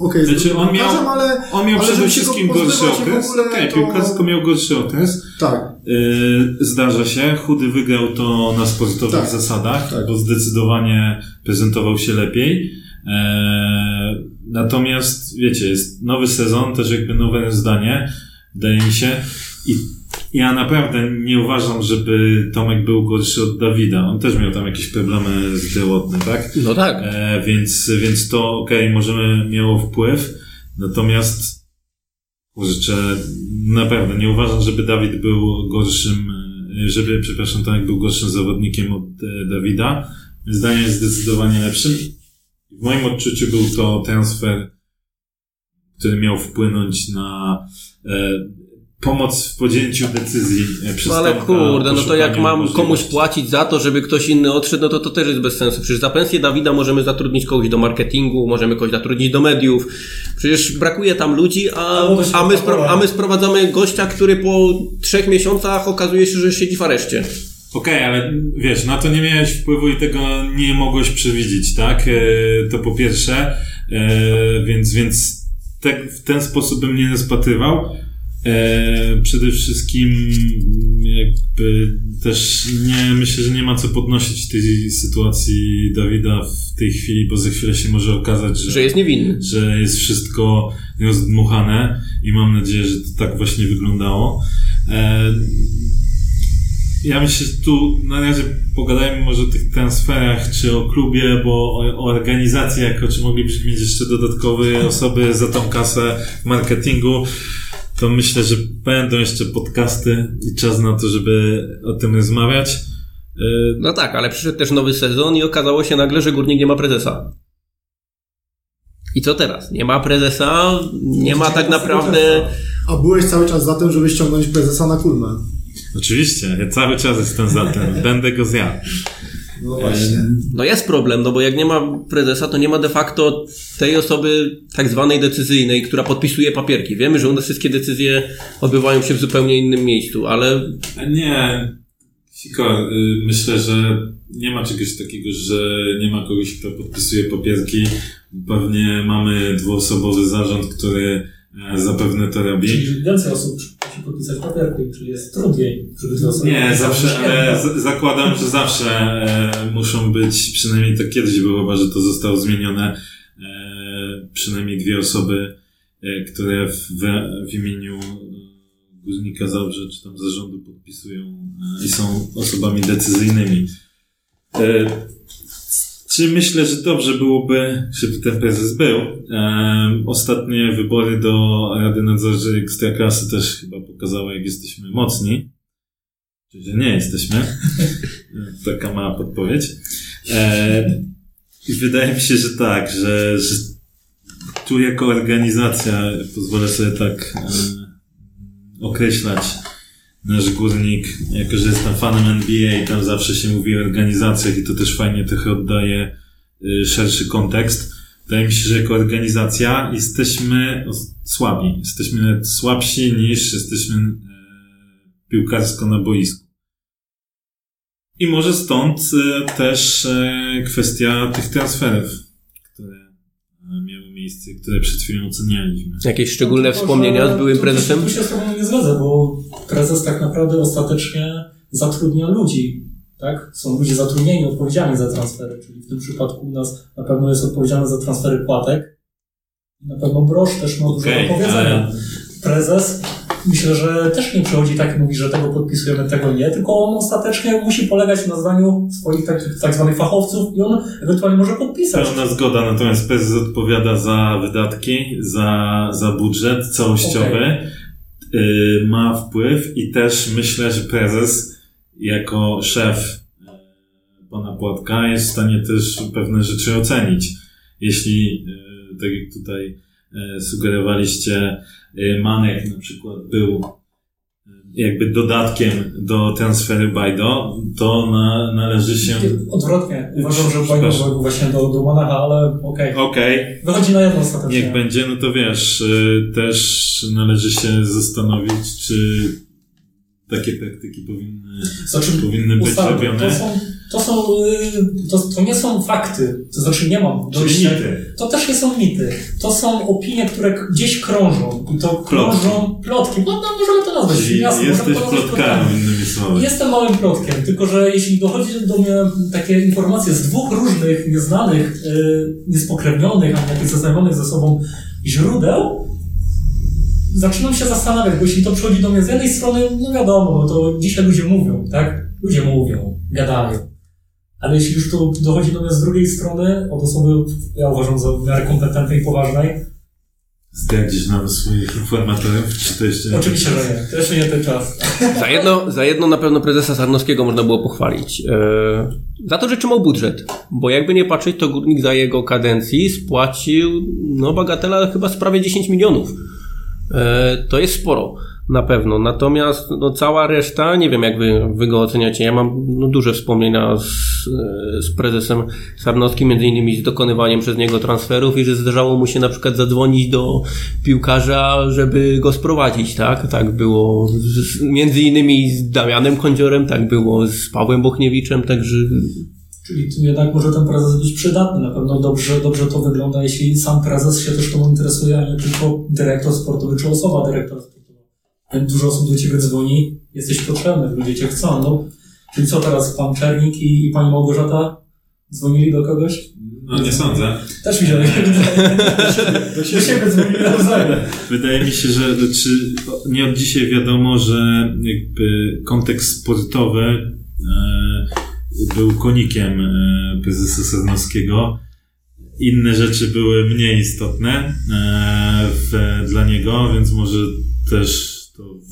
okej, okay, Znaczy, on miał- ale On miał Ale przede wszystkim gorszy okres. ogóle, Okej, to- piłkarsko miał gorszy okres. tak, Yy, zdarza się. Chudy wygrał to na sportowych Tak, zasadach, tak. bo zdecydowanie prezentował się lepiej. Eee, natomiast, wiecie, jest nowy sezon, też jakby nowe zdanie, wydaje mi się. I ja naprawdę nie uważam, żeby Tomek był gorszy od Dawida. On też miał tam jakieś problemy zdrowotne, tak? No tak. E, więc, więc to okej, możemy miało wpływ. Natomiast kurczę, naprawdę nie uważam, żeby Dawid był gorszym, e, żeby, przepraszam, Tomek był gorszym zawodnikiem od e, Dawida. Zdanie jest zdecydowanie lepszym. W moim odczuciu był to transfer, który miał wpłynąć na e, pomoc w podjęciu decyzji e, przez No ale Tomka, kurde, no to jak mam komuś możliwości. płacić za to, żeby ktoś inny odszedł, no to to też jest bez sensu. Przecież za pensję Dawida możemy zatrudnić kogoś do marketingu, możemy kogoś zatrudnić do mediów. Przecież brakuje tam ludzi, a, a, my, spro, a my sprowadzamy gościa, który po trzech miesiącach okazuje się, że siedzi w areszcie. Okej, ale wiesz, na to nie miałeś wpływu i tego nie mogłeś przewidzieć, tak? E, to po pierwsze, e, więc, więc tak, w ten sposób bym nie rozpatrywał. E, przede wszystkim jakby też nie, myślę, że nie ma co podnosić tej sytuacji Dawida w tej chwili, bo za chwilę się może okazać, że, Że jest niewinny. że jest wszystko rozdmuchane i mam nadzieję, że to tak właśnie wyglądało. E, ja myślę, że tu na razie pogadajmy może o tych transferach, czy o klubie, bo o, o organizacji, jako czy moglibyśmy mieć jeszcze dodatkowe osoby za tą kasę marketingu, to myślę, że będą jeszcze podcasty i czas na to, żeby o tym rozmawiać. E, No tak, ale przyszedł też nowy sezon i okazało się nagle, że Górnik nie ma prezesa. I co teraz? Nie ma prezesa, nie ma tak naprawdę... a byłeś cały czas za tym, żeby ściągnąć prezesa na kulmę. Oczywiście, ja cały czas jestem za tym, będę go zjadł. No właśnie. No jest problem, no bo jak nie ma prezesa, to nie ma de facto tej osoby tak zwanej decyzyjnej, która podpisuje papierki. Wiemy, że u nas wszystkie decyzje odbywają się w zupełnie innym miejscu, ale Nie, Siko, y, myślę, że nie ma czegoś takiego, że nie ma kogoś, kto podpisuje papierki. Pewnie mamy dwuosobowy zarząd, który e, zapewne to robi. Czyli więcej osób musi podpisać papierki, czyli jest trudniej, Nie, zawsze, ale z- zakładam, że zawsze e, muszą być, przynajmniej tak kiedyś było chyba, że to zostało zmienione, e, przynajmniej dwie osoby, e, które w, w imieniu e, Guznika Zabrze, czy tam zarządu podpisują e, i są osobami decyzyjnymi. Czy myślę, że dobrze byłoby, żeby ten prezes był? E, ostatnie wybory do Rady Nadzoru Ekstraklasy też chyba pokazały, jak jesteśmy mocni. Czy że nie jesteśmy. (laughs) Taka mała podpowiedź. E, I wydaje mi się, że tak, że, że tu jako organizacja, pozwolę sobie tak e, określać nasz górnik, jako że jestem fanem NBA, tam zawsze się mówi o organizacjach i to też fajnie trochę oddaje y, szerszy kontekst. Wydaje mi się, że jako organizacja jesteśmy słabi. Jesteśmy nawet słabsi niż jesteśmy e, piłkarsko na boisku. I może stąd e, też kwestia tych transferów, miejsce, które przed chwilą ocenialiśmy. jakieś szczególne No, to wspomnienia z byłym prezesem? Tu się z Tobą nie zgodzę, bo prezes tak naprawdę ostatecznie zatrudnia ludzi. Tak? Są ludzie zatrudnieni, odpowiedzialni za transfery, czyli w tym przypadku u nas na pewno jest odpowiedzialny za transfery płatek. I na pewno Brosz też ma dużo Okej, do powiedzenia. ale- Prezes myślę, że też nie przychodzi tak i mówi, że tego podpisujemy, tego nie, tylko on ostatecznie musi polegać na zdaniu swoich takich tak zwanych fachowców i on ewentualnie może podpisać. Pełna zgoda, natomiast prezes odpowiada za wydatki, za, za budżet całościowy, y, ma wpływ i też myślę, że prezes jako szef y, pana Płatka jest w stanie też pewne rzeczy ocenić. Jeśli, y, tak jak tutaj y, sugerowaliście, Manek na przykład był y, jakby dodatkiem do transferu Bajdo, to na, należy się... Odwrotnie. Uważam, że. Bajnowa był właśnie do, do Manacha, ale okej. Okej, Wychodzi na jedno ostatecznie. Niech będzie, no to wiesz, y, też należy się zastanowić, czy takie praktyki powinny, Znaczy, powinny być robione. to są, to są, y, to, to nie są fakty. To znaczy nie mam dojścia. mity. To też nie są mity. To są opinie, które gdzieś krążą. I to krążą plotki. No, no możemy to nazwać. Czyli jasne, jesteś plotkami. innymi słowy. Jestem małym plotkiem, tylko że jeśli dochodzi do mnie takie informacje z dwóch różnych, nieznanych, yy, niespokrewnionych, ani jakichś zaznajomionych ze sobą źródeł, zaczynam się zastanawiać, bo jeśli to przychodzi do mnie z jednej strony, no wiadomo, bo to dzisiaj ludzie mówią, tak? Ludzie mówią, gadają. Ale jeśli już to dochodzi do mnie z drugiej strony, od osoby, ja uważam za w miarę kompetentnej i poważnej, Zdradzisz nam swoich informatorów, czy to jeszcze nie? oczywiście, że nie. To jeszcze nie ten czas. (laughs) Za jedno, za jedno na pewno prezesa Sarnowskiego można było pochwalić. E, za to, że trzymał budżet. Bo jakby nie patrzeć, to Górnik za jego kadencji spłacił, no bagatela chyba z prawie 10 milionów. E, to jest sporo. Na pewno. Natomiast no, cała reszta, nie wiem jak wy, wy go oceniacie. Ja mam no, duże wspomnienia z, z prezesem Sarnowskim, między innymi z dokonywaniem przez niego transferów i że zdarzało mu się na przykład zadzwonić do piłkarza, żeby go sprowadzić, tak? Tak było z, między innymi z Damianem Kądziorem, tak było z Pawłem Bochniewiczem, także Czyli tu jednak może ten prezes być przydatny. Na pewno dobrze, dobrze to wygląda, jeśli sam prezes się też tą interesuje, a nie tylko dyrektor sportowy czy osoba dyrektora sportowa. Jak dużo osób do ciebie dzwoni, jesteś potrzebny, ludzie cię chcą. No. Czyli co teraz, pan Czernik i, i pani Małgorzata dzwonili do kogoś? No nie sądzę. Też się Do (laughs) siebie dzwonili nawzajem. Wydaje mi się, że czy nie od dzisiaj wiadomo, że jakby kontekst sportowy e, był konikiem e, prezesa Sarnowskiego. Inne rzeczy były mniej istotne e, w, dla niego, więc może też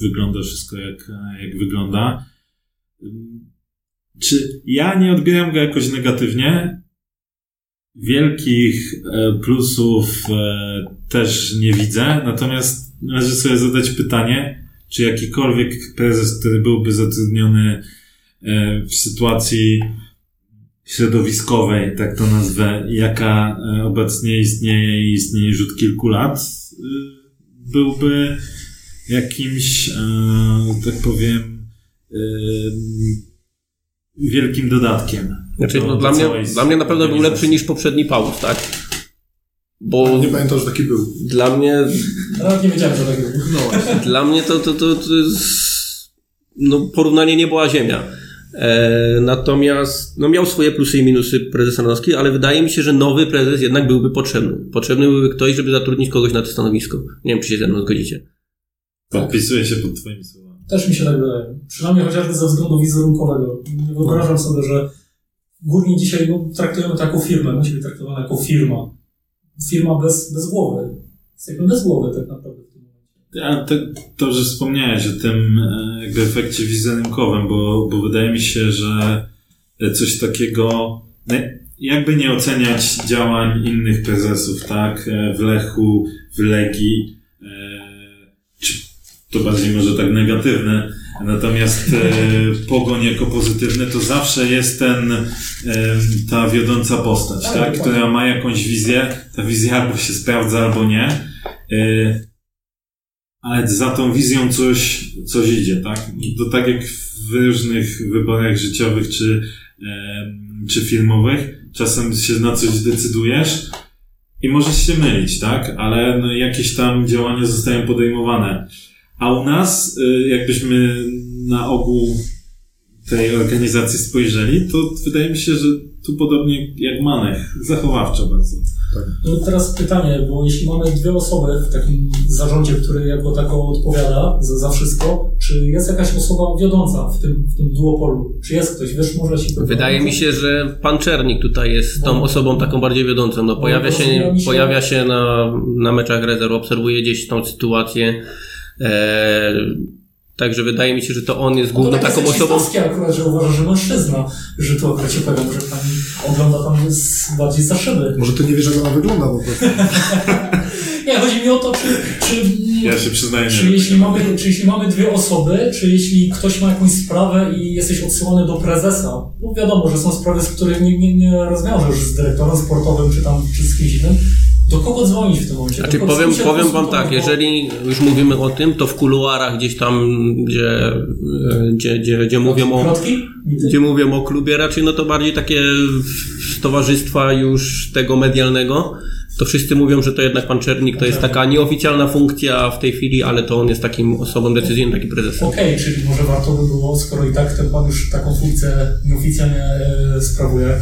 wygląda wszystko jak, jak wygląda. Czy ja nie odbieram go jakoś negatywnie? Wielkich e, plusów e, też nie widzę, natomiast należy sobie zadać pytanie, czy jakikolwiek prezes, który byłby zatrudniony e, w sytuacji środowiskowej, tak to nazwę, jaka obecnie istnieje i istnieje już od kilku lat, byłby jakimś, e, tak powiem, e, wielkim dodatkiem. Znaczy, do- no, dla, mnie, dla mnie na pewno był lepszy niż poprzedni Paulus, tak? Bo Nie pamiętam, że taki był. dla mnie Nawet nie wiedziałem, że tak było. No, Dla mnie to, to, to, to jest, no, porównanie nie była ziemia. E, natomiast no, miał swoje plusy i minusy prezes Sanowski, ale wydaje mi się, że nowy prezes jednak byłby potrzebny. Potrzebny byłby ktoś, żeby zatrudnić kogoś na to stanowisko. Nie wiem, czy się ze mną zgodzicie. Podpisuję się pod twoimi słowami. Też mi się tak wydaje. Przynajmniej chociażby ze względu wizerunkowego. Nie wyobrażam sobie, że Górnik dzisiaj no, traktujemy to jako firmę, musi być traktowana jako firma. Firma bez, bez głowy. Jesteśmy bez głowy tak naprawdę w tym momencie. A to, to, że wspomniałeś o tym e, jakby efekcie wizerunkowym, bo, bo wydaje mi się, że coś takiego, no, jakby nie oceniać działań innych prezesów, tak, e, w Lechu, w Legii, e, to bardziej może tak negatywne, natomiast e, Pogoń jako pozytywny to zawsze jest ten, e, ta wiodąca postać, Tak, tak, która ma jakąś wizję, ta wizja albo się sprawdza, albo nie. E, ale za tą wizją coś, coś idzie, tak? To tak jak w różnych wyborach życiowych czy, em, czy filmowych, czasem się na coś decydujesz i możesz się mylić, tak? Ale no, jakieś tam działania zostają podejmowane. A u nas, y, jakbyśmy na ogół tej organizacji spojrzeli, to wydaje mi się, że tu podobnie jak Manech, zachowawczo bardzo. No teraz pytanie, bo jeśli mamy dwie osoby w takim zarządzie, który jako tako odpowiada za, za wszystko, czy jest jakaś osoba wiodąca w tym, w tym duopolu? Czy jest ktoś? Wiesz, może się... Wydaje mi się, że pan Czernik tutaj jest tą No. osobą taką bardziej wiodącą. No, pojawia się, się- pojawia się na, na meczach rezerw, obserwuje gdzieś tą sytuację. E, także wydaje mi się, że to on jest główną taką osobą. akurat, że uważa, że mężczyzna, że tu akurat się powiem, że pani ogląda tam z, bardziej za szyby. Może ty nie wiesz, jak ona wygląda po prostu. (laughs) Nie, chodzi mi o to, czy, czy, Ja się przyznaję, czy, nie jeśli mamy, czy jeśli mamy dwie osoby, czy jeśli ktoś ma jakąś sprawę i jesteś odsyłany do prezesa, bo wiadomo, że są sprawy, z których nie, nie, nie rozwiążesz z dyrektorem sportowym, czy tam, czy z kimś innym, do kogo dzwonić w tym momencie? Znaczy powiem, powiem wam tak, Bo- jeżeli już mówimy o tym, to w kuluarach gdzieś tam, gdzie, gdzie, gdzie, gdzie mówią o, gdzie mówią o klubie, raczej no to bardziej takie towarzystwa już tego medialnego. To wszyscy mówią, że to jednak pan Czernik to jest taka nieoficjalna funkcja w tej chwili, ale to on jest takim osobą decyzyjną, takim prezesem. Okej, czyli może warto by było, skoro i tak ten pan już taką funkcję nieoficjalnie e, sprawuje,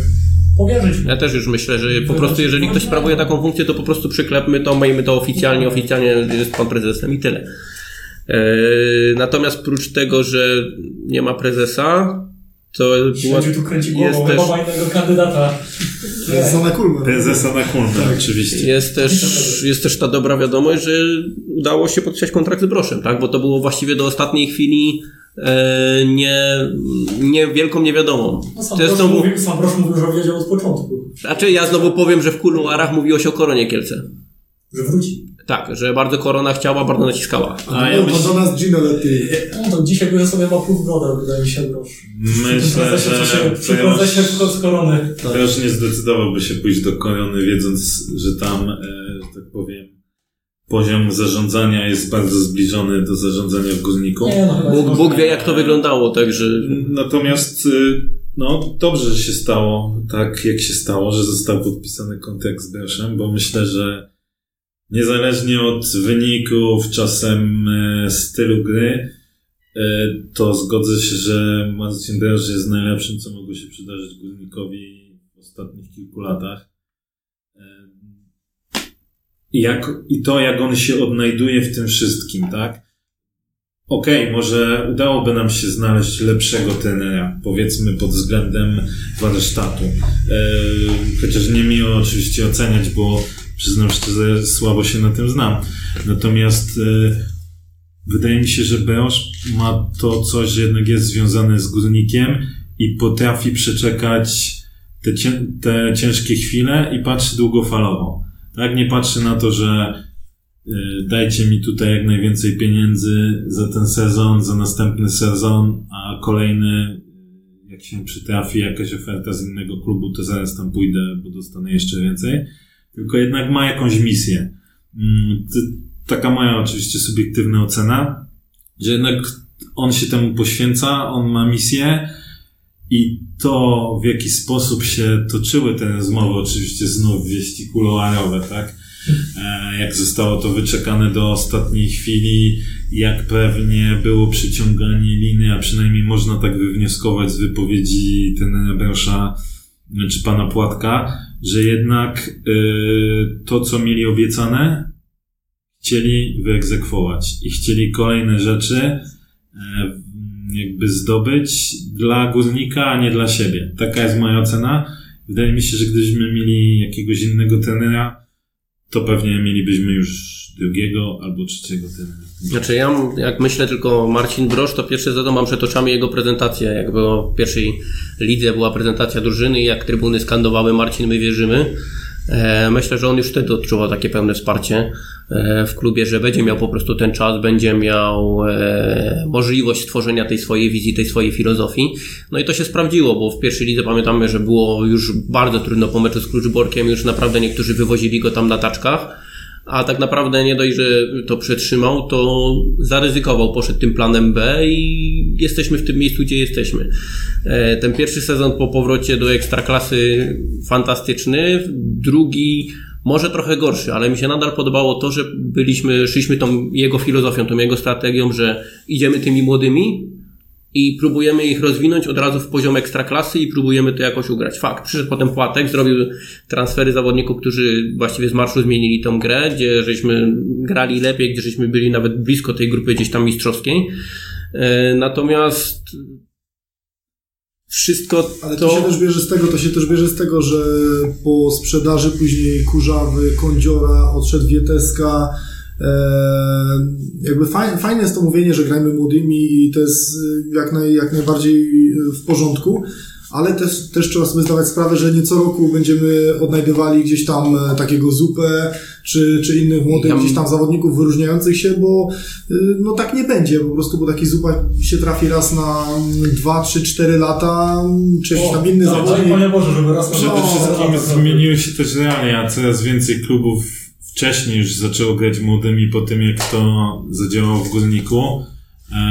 powierzyć. Ja też już myślę, że po prostu jeżeli ktoś sprawuje taką funkcję, to po prostu przyklepmy to, miejmy to oficjalnie, oficjalnie jest pan prezesem i tyle. Eee, natomiast prócz tego, że nie ma prezesa, to była, tu kręci jest głową, też, chyba ma innego kandydata. Jest Zona Kulmer. Prezesa na kulmę, oczywiście. jest, też, jest też ta dobra wiadomość, że udało się podpisać kontrakt z Broszem, tak? Bo to było właściwie do ostatniej chwili e, nie, nie wielką niewiadomą. No, sam, To jest Brosz znowu, mówił, sam Brosz mówił, że wiedział od początku, znaczy ja znowu powiem, że w kuluarach mówiło się o Koronie Kielce. że wróci. Tak, że bardzo Korona chciała, bardzo naciskała. A ja No, myślę, to do nas Gino lepiej. No to dzisiaj by sobie ma pół broda, wydaje mi się, Brosz. myślę, się, że przy prezesie w- z korony. to już nie zdecydowałby się pójść do korony, wiedząc, że tam, e, tak powiem, poziom zarządzania jest bardzo zbliżony do zarządzania w górniku. Nie, no, Bóg, wie, jak to wyglądało, także Natomiast, y, no, dobrze, że się stało tak, jak się stało, że został podpisany kontrakt z Broszem, bo myślę, że niezależnie od wyników, czasem e, stylu gry, e, to zgodzę się, że Marcin Brosz jest najlepszym, co mogło się przydarzyć górnikowi w ostatnich kilku latach. I, jak, I to, jak on się odnajduje w tym wszystkim, tak? Okej, może udałoby nam się znaleźć lepszego trenera, powiedzmy pod względem warsztatu. E, chociaż nie mi oczywiście oceniać, bo przyznam szczerze, słabo się na tym znam. Natomiast e, wydaje mi się, że Beosz ma to coś, jednak jest związane z górnikiem i potrafi przeczekać te, cię, te ciężkie chwile i patrzy długofalowo. Tak, nie patrzy na to, że y, dajcie mi tutaj jak najwięcej pieniędzy za ten sezon, za następny sezon, a kolejny, jak jak się przytrafi jakaś oferta z innego klubu, to zaraz tam pójdę, bo dostanę jeszcze więcej. Tylko jednak ma jakąś misję. Mm, taka moja oczywiście subiektywna ocena, że jednak on się temu poświęca, on ma misję i to, w jaki sposób się toczyły te rozmowy, oczywiście znów wieści kuluarowe, tak? E, jak zostało to wyczekane do ostatniej chwili, jak pewnie było przyciąganie liny, a przynajmniej można tak wywnioskować z wypowiedzi ten Brosza czy pana Płatka, że jednak y, to, co mieli obiecane, chcieli wyegzekwować i chcieli kolejne rzeczy e, jakby zdobyć dla górnika, a nie dla siebie. Taka jest moja ocena. Wydaje mi się, że gdybyśmy mieli jakiegoś innego trenera, to pewnie mielibyśmy już drugiego albo trzeciego trenera. Znaczy ja, jak myślę tylko Marcin Brosz, to pierwsze co mam przed oczami jego prezentację. Jak było w pierwszej lidze była prezentacja drużyny i jak trybuny skandowały Marcin, my wierzymy. E, myślę, że on już wtedy odczuwał takie pełne wsparcie w klubie, że będzie miał po prostu ten czas, będzie miał e, możliwość stworzenia tej swojej wizji, tej swojej filozofii. No i to się sprawdziło, bo w pierwszej lidze pamiętamy, że było już bardzo trudno po meczu z Kluczborkiem, już naprawdę niektórzy wywozili go tam na taczkach a tak naprawdę nie dość, że to przetrzymał, to zaryzykował, poszedł tym planem B i jesteśmy w tym miejscu, gdzie jesteśmy. E, ten pierwszy sezon po powrocie do ekstraklasy fantastyczny, drugi może trochę gorszy, ale mi się nadal podobało to, że byliśmy, szliśmy tą jego filozofią, tą jego strategią, że idziemy tymi młodymi, i próbujemy ich rozwinąć od razu w poziom ekstraklasy i próbujemy to jakoś ugrać. Fakt. Przyszedł potem Płatek, zrobił transfery zawodników, którzy właściwie z marszu zmienili tą grę, gdzie żeśmy grali lepiej, gdzie żeśmy byli nawet blisko tej grupy gdzieś tam mistrzowskiej. E, natomiast wszystko Ale to... to się też bierze z tego, to się też bierze z tego, że po sprzedaży później Kurzawy, Kądziora, odszedł Wieteska, Eee, jakby fajne, fajne jest to mówienie, że grajmy młodymi i to jest e, jak, naj, jak najbardziej e, w porządku, ale też, też trzeba sobie zdawać sprawę, że nie co roku będziemy odnajdywali gdzieś tam e, takiego zupę, czy, czy innych młodych gdzieś tam zawodników wyróżniających się, bo no tak nie będzie po prostu, bo taki zupa się trafi raz na 2, 3, 4 lata, czy jakiś tam inny no, zawodnik. Panie Boże, żeby raz na Przede wszystkim zmieniły się też realia, coraz więcej klubów wcześniej już zaczęło grać młodymi po tym, jak to zadziałało w Górniku.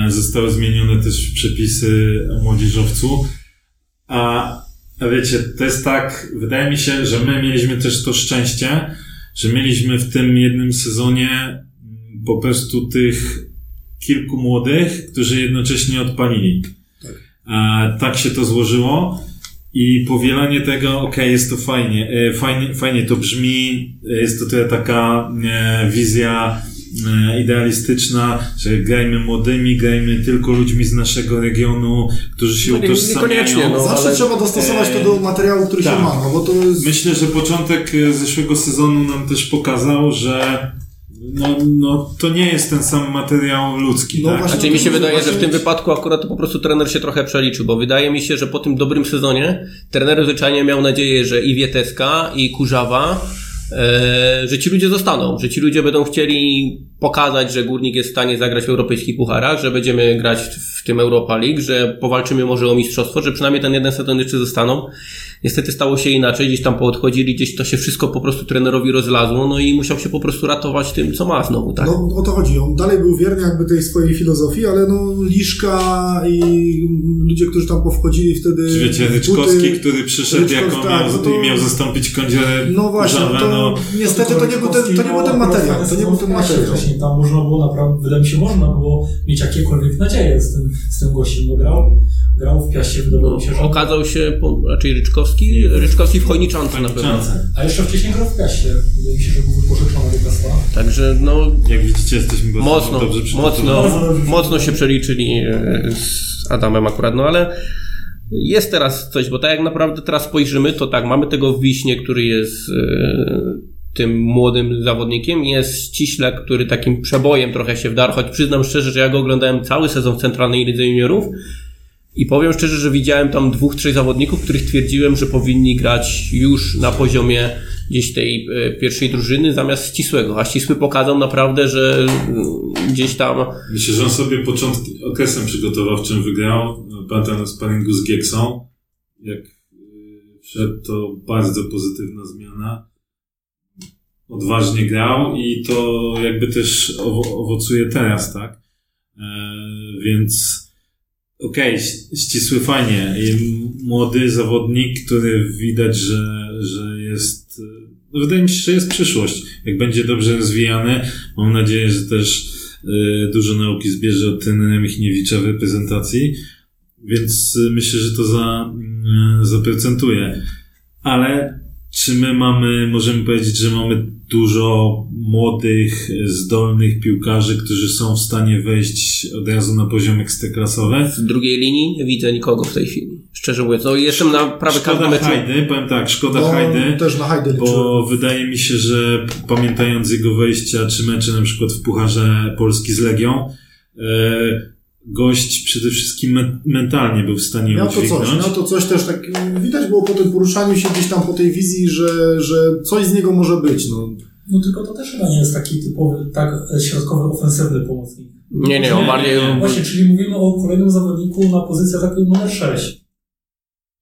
E, zostały zmienione też przepisy o młodzieżowcu. A, wiecie, to jest tak, wydaje mi się, że my mieliśmy też to szczęście, że mieliśmy w tym jednym sezonie po prostu tych kilku młodych, którzy jednocześnie odpalili. Tak, A, tak się to złożyło. I powielanie tego, ok, jest to fajnie, e, fajnie, fajnie to brzmi, e, jest to tyle taka e, wizja idealistyczna, że grajmy młodymi, grajmy tylko ludźmi z naszego regionu, którzy się no, utożsamiają. No, Zawsze ale... trzeba dostosować to do materiału, który tak. się ma, no, bo to jest... Myślę, że początek zeszłego sezonu nam też pokazał, że no, no, to nie jest ten sam materiał ludzki. No tak? Znaczy mi się wydaje, że w tym wypadku akurat to po prostu trener się trochę przeliczył, bo wydaje mi się, że po tym dobrym sezonie trener zwyczajnie miał nadzieję, że i Wieteska, i Kurzawa, e, że ci ludzie zostaną, że ci ludzie będą chcieli pokazać, że Górnik jest w stanie zagrać w europejskich pucharach, że będziemy grać w tym Europa League, że powalczymy może o mistrzostwo, że przynajmniej ten jeden sezon jeszcze zostaną. Niestety stało się inaczej, gdzieś tam poodchodzili, gdzieś to się wszystko po prostu trenerowi rozlazło, no i musiał się po prostu ratować tym, co ma znowu, tak? No o to chodzi, on dalej był wierny jakby tej swojej filozofii, ale no Liszka i ludzie, którzy tam powchodzili wtedy... Czy wiecie, Ryczkowski, który przyszedł Ryczkow, jako tak, miał, no to, miał zastąpić kądzielę No właśnie, to no, niestety to nie, był ten, to nie był ten materiał, to nie był ten materiał. Wcześniej tam można było naprawdę, wydaje mi się, można było mieć jakiekolwiek nadzieję z tym, z tym gościem, bo grał grał w Piaście, wydawało się, że... Okazał się raczej Ryczkowski, Ryczkowski w Chojniczance na pewno. A jeszcze wcześniej grał w Piaście. Wydaje mi się, że był wypożyczony do Piasta. Także no... Jak widzicie, jesteśmy mocno, dobrze mocno, mocno się przeliczyli e, z Adamem akurat, no ale jest teraz coś, bo tak jak naprawdę teraz spojrzymy, to tak, mamy tego w Wiśnie, który jest e, tym młodym zawodnikiem. Jest ściśle, który takim przebojem trochę się wdarł, choć przyznam szczerze, że ja go oglądałem cały sezon w Centralnej Lidze Juniorów i powiem szczerze, że widziałem tam dwóch, trzech zawodników, których twierdziłem, że powinni grać już na poziomie gdzieś tej e, pierwszej drużyny zamiast ścisłego, a ścisły pokazał naprawdę, że mm, gdzieś tam Myślę, że on sobie początki, okresem przygotowawczym wygrał. Pamiętam sparingu z Gieksą. Jak y, wszedł, to bardzo pozytywna zmiana. Odważnie grał i to jakby też owo- owocuje teraz, tak? E, więc okej, ś- ścisły fajnie. I młody zawodnik, który widać, że, że jest, no wydaje mi się, że jest przyszłość. Jak będzie dobrze rozwijany, mam nadzieję, że też e, dużo nauki zbierze od trenera Michniewicza w reprezentacji, więc e, myślę, że to za, mm, zaprocentuje. Ale czy my mamy, możemy powiedzieć, że mamy dużo młodych, zdolnych piłkarzy, którzy są w stanie wejść od razu na poziom ekstraklasowy? w drugiej linii nie widzę nikogo w tej chwili. Szczerze mówiąc, no jestem na prawie każdym Szkoda meczu. Hajdy, powiem tak, szkoda No, Hajdy, też na Hajdy bo wydaje mi się, że pamiętając jego wejścia, czy mecze na przykład w Pucharze Polski z Legią, e, gość przede wszystkim me- mentalnie był w stanie Miał to coś, udźwignąć. miał to coś też tak, widać było po tym poruszaniu się gdzieś tam po tej wizji, że, że coś z niego może być, no. No tylko to też chyba nie jest taki typowy, tak środkowy, ofensywny pomocnik. Nie, nie, on bardziej... Właśnie, czyli mówimy o kolejnym zawodniku na pozycję taką numer 6.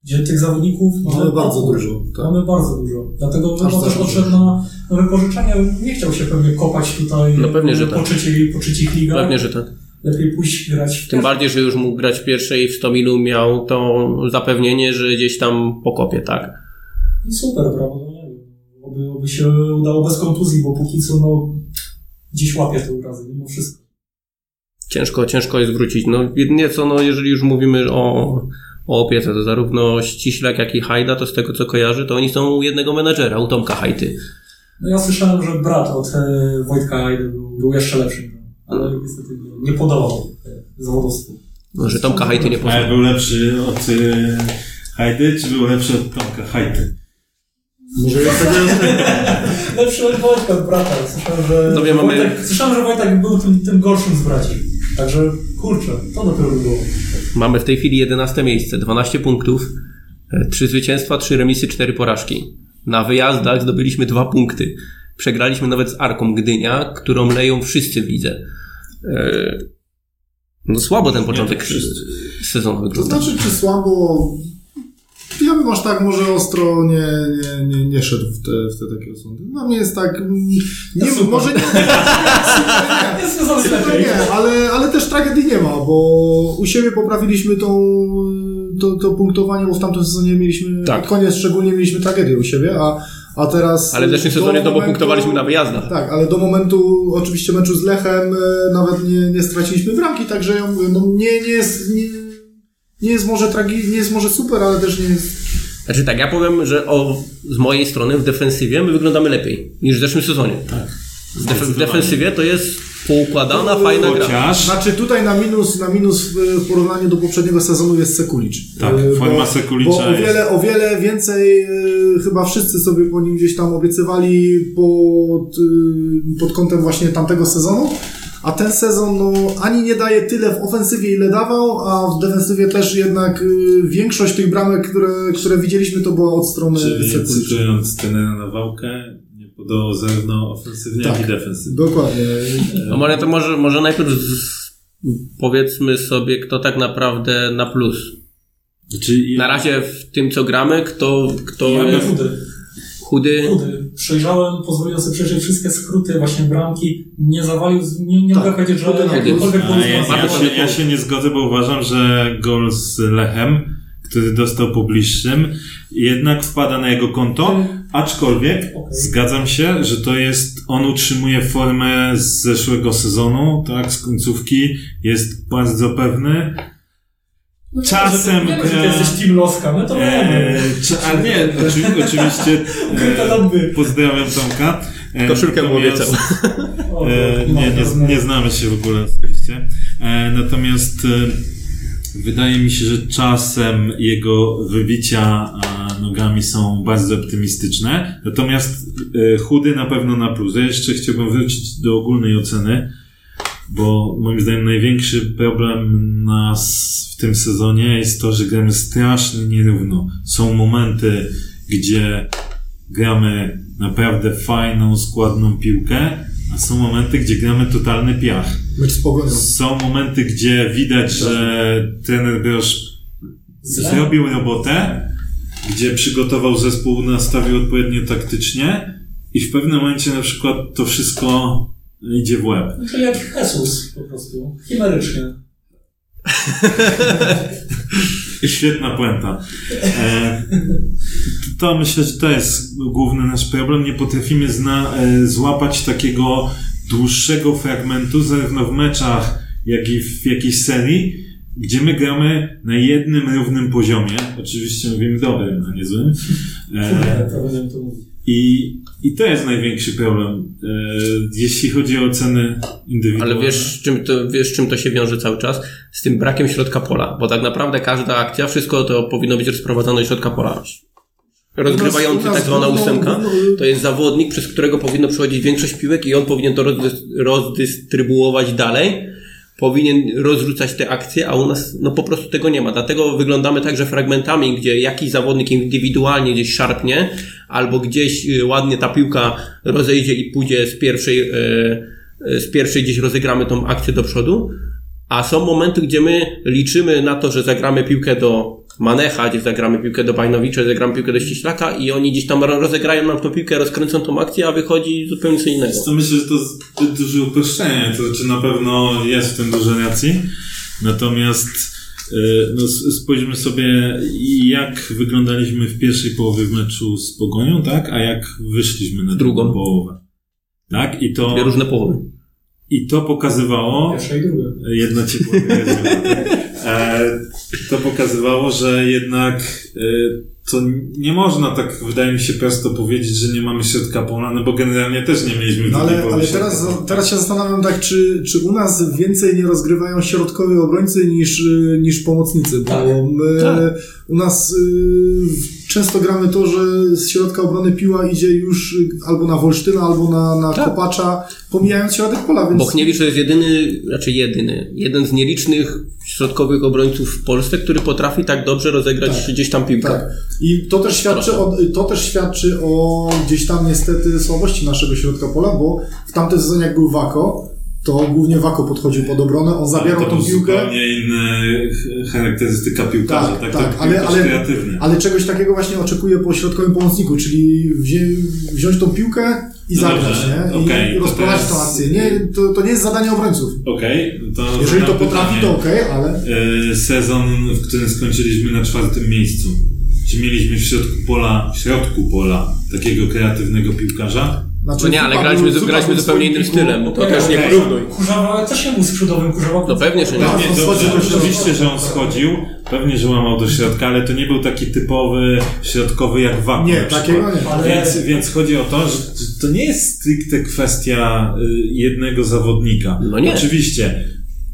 Gdzie tych zawodników Mamy bardzo dużo, tak. Mamy bardzo dużo. Dlatego Aż on też odszedł na, na wypożyczenie. Nie chciał się pewnie kopać tutaj No pewnie, że po, tak. trzecich, po trzecich ligach. Pewnie, że tak. Lepiej pójść grać w Tym bardziej, że już mógł grać w pierwszej w Stomilu, miał to zapewnienie, że gdzieś tam pokopie, tak? I super, brawo. No nie wiem. Oby, oby się udało bez kontuzji, bo póki co no, gdzieś łapie te urazy mimo wszystko. Ciężko, ciężko jest wrócić. No jedynie co, no jeżeli już mówimy o, o opiece, to zarówno Ściślak, jak i Hajda, to z tego co kojarzy, to oni są u jednego menedżera, u Tomka Hajty. No ja słyszałem, że brat od e, Wojtka Ajdy był, był jeszcze lepszy, niż on, ale niestety nie, nie podobał e, zawodowstwu. No, że Tomka Hajty nie Ale poznał. był lepszy od y, Hajdy, czy był lepszy od Tomka Hajdy? Może jest (laughs) tego... Lepszy od Wojtka, od brata. Słyszałem, że, No wiem, mamy- Wojtek, słyszałem, że Wojtek był tym, tym gorszym z braci. Także kurczę, to dopiero by było. Mamy w tej chwili 11 miejsce, 12 punktów, 3 zwycięstwa, 3 remisy, 4 porażki. Na wyjazdach zdobyliśmy 2 punkty. Przegraliśmy nawet z Arką Gdynia, którą leją wszyscy w lidze. E, No słabo ten początek sezonu To wygląda. znaczy, czy słabo... Ja bym aż tak może ostro nie, nie, nie, nie szedł w te, w te takie osądy. Dla mnie jest tak... mm, Nie, super. może nie... (laughs) nie, nie, ale, ale też tragedii nie ma, bo u siebie poprawiliśmy tą, to, to punktowanie, bo w tamtym sezonie mieliśmy, tak. koniec szczególnie mieliśmy tragedię u siebie, a, a teraz... Ale w zeszłym sezonie to bo momentu- punktowaliśmy na wyjazdach. Tak, ale do momentu oczywiście meczu z Lechem e, nawet nie, nie straciliśmy bramki, także ja mówię, no nie, nie jest... Nie, nie jest może tragi, nie jest może super, ale też nie jest... Znaczy tak, ja powiem, że o, z mojej strony w defensywie my wyglądamy lepiej niż w zeszłym sezonie. Tak. W, def- w defensywie to jest poukładana, fajna gra. Chociaż Znaczy tutaj na minus, na minus w w porównaniu do poprzedniego sezonu jest Sekulicz. Tak, E, forma bo- Sekulicza Bo o jest- wiele, o wiele więcej e, chyba wszyscy sobie po nim gdzieś tam obiecywali pod, e, pod kątem właśnie tamtego sezonu. A ten sezon no, ani nie daje tyle w ofensywie, ile dawał, a w defensywie też jednak e, większość tych bramek, które, które widzieliśmy, to była od strony Czyli cytując trenera Nawałkę, nie podało zarówno ofensywnie, jak Tak. i defensywnie. Dokładnie. No może to może, może najpierw z, powiedzmy sobie, kto tak naprawdę na plus. Czyli Na razie w tym, co gramy, kto, kto Ja jest chudy. chudy. Chudy. Przejrzałem, pozwoliłem sobie przejrzeć wszystkie skróty, właśnie bramki. Nie zawalił, z- nie, nie Tak, mogę powiedzieć, że chudy był ja, ja, Bardzo się, ja się nie zgodzę, bo uważam, że gol z Lechem, który dostał po bliższym, jednak wpada na jego konto, aczkolwiek Okej. zgadzam się, że to jest, on utrzymuje formę z zeszłego sezonu, tak, z końcówki, jest bardzo pewny. No, Czasem Wiemy, że ty jesteś Team Loska, my to wiemy. Eee, czy, ale nie, oczy, oczywiście (laughs) Ukryte e, pozdrawiam Tomka. E, Koszulkę mu obiecał. E, no, nie, to nie, nie znamy się w ogóle oczywiście. E, natomiast e, wydaje mi się, że czasem jego wybicia nogami są bardzo optymistyczne. Natomiast e, chudy na pewno na plus. Ja jeszcze chciałbym wrócić do ogólnej oceny, bo moim zdaniem największy problem nas w tym sezonie jest to, że gramy strasznie nierówno. Są momenty, gdzie gramy naprawdę fajną, składną piłkę, są momenty, gdzie gramy totalny piach. Mecz z Pogonią. Są momenty, gdzie widać, że trener Brosz zrobił robotę, gdzie przygotował zespół, nastawił odpowiednio taktycznie i w pewnym momencie na przykład to wszystko idzie w łeb. No to jak Jesus po prostu. Chimerycznie. (laughs) Świetna puenta. E, to myślę, że to jest główny nasz problem. Nie potrafimy zna, e, złapać takiego dłuższego fragmentu, zarówno w meczach, jak i w jakiejś serii, gdzie my gramy na jednym równym poziomie. Oczywiście mówimy dobrym, a nie złym. E, i, I to jest największy problem, e, jeśli chodzi o oceny indywidualne. Ale wiesz czym, to, wiesz, czym to się wiąże cały czas? Z tym brakiem środka pola. Bo tak naprawdę każda akcja, wszystko to powinno być rozprowadzone do środka pola. Rozgrywający tak zwana ósemka, to jest zawodnik, przez którego powinno przychodzić większość piłek i on powinien to rozdys- rozdystrybuować dalej. Powinien rozrzucać te akcje, a u nas no po prostu tego nie ma. Dlatego wyglądamy także fragmentami, gdzie jakiś zawodnik indywidualnie gdzieś szarpnie, albo gdzieś y, ładnie ta piłka rozejdzie i pójdzie z pierwszej, e, e, z pierwszej gdzieś rozegramy tą akcję do przodu. A są momenty, gdzie my liczymy na to, że zagramy piłkę do Manecha, gdzie zagramy piłkę do Bajnowicza, zagramy piłkę do Ściślaka i oni gdzieś tam ro- rozegrają nam tą piłkę, rozkręcą tą akcję, a wychodzi zupełnie co innego. To myślę, że to zbyt duże uproszczenie, to znaczy na pewno jest w tym dużo racji. Natomiast e, no, spójrzmy sobie, jak wyglądaliśmy w pierwszej połowie w meczu z Pogonią, tak? A jak wyszliśmy na drugą, Drugą. połowę. Tak? I to, Dwie różne połowy. i to pokazywało, Pierwsze i drugie. Jedna ci. (laughs) e, to pokazywało, że jednak e, to nie można tak, wydaje mi się, prosto powiedzieć, że nie mamy środka pola, no bo generalnie też nie mieliśmy No ale, ale teraz, teraz się zastanawiam tak, czy, czy u nas więcej nie rozgrywają środkowi obrońcy niż, niż pomocnicy, bo Tak. my, Tak. u nas y, często gramy to, że z środka obrony piła idzie już albo na Wolsztyna, albo na, na Tak. Kopacza, pomijając środek pola, więc... Bochniewicz to jest jedyny, raczej jedyny, jeden z nielicznych środkowych obrońców w Polsce, który potrafi tak dobrze rozegrać Tak. gdzieś tam piłkę. Tak. I to też, świadczy o, to też świadczy o gdzieś tam niestety słabości naszego środka pola, bo w tamtym sezonie jak był Wako, to głównie Wako podchodził pod obronę, on zabierał tą piłkę, zupełnie inna ch- charakterystyka piłkarza, Tak, tak, tak, to ale- ale- ale czegoś takiego właśnie oczekuję po środkowym pomocniku, czyli wzię, wziąć tą piłkę i No zagrać, dobrze, nie? I okej, to rozprowadzić teraz- tą akcję. Nie, to, to nie jest zadanie obrońców. Okej, to Jeżeli to potrafi, pytanie. to okej, ale... E, Sezon, w którym skończyliśmy na czwartym miejscu. Czy mieliśmy w środku pola, w środku pola takiego kreatywnego piłkarza? Znaczy, No nie, ale graliśmy, Zupa graliśmy zupełnie innym stylem. No to też nie okej. porównuj. Kurzawa też nie był skrzydłowym, kurzawa. No pewnie, że nie. Pewnie, schodził do środka. oczywiście, że on schodził, pewnie, że łamał do środka, ale to nie był taki typowy środkowy jak Waku. Nie, takiego nie. Ale- Więc, więc chodzi o to, że to nie jest stricte kwestia y, jednego zawodnika. No nie. Oczywiście,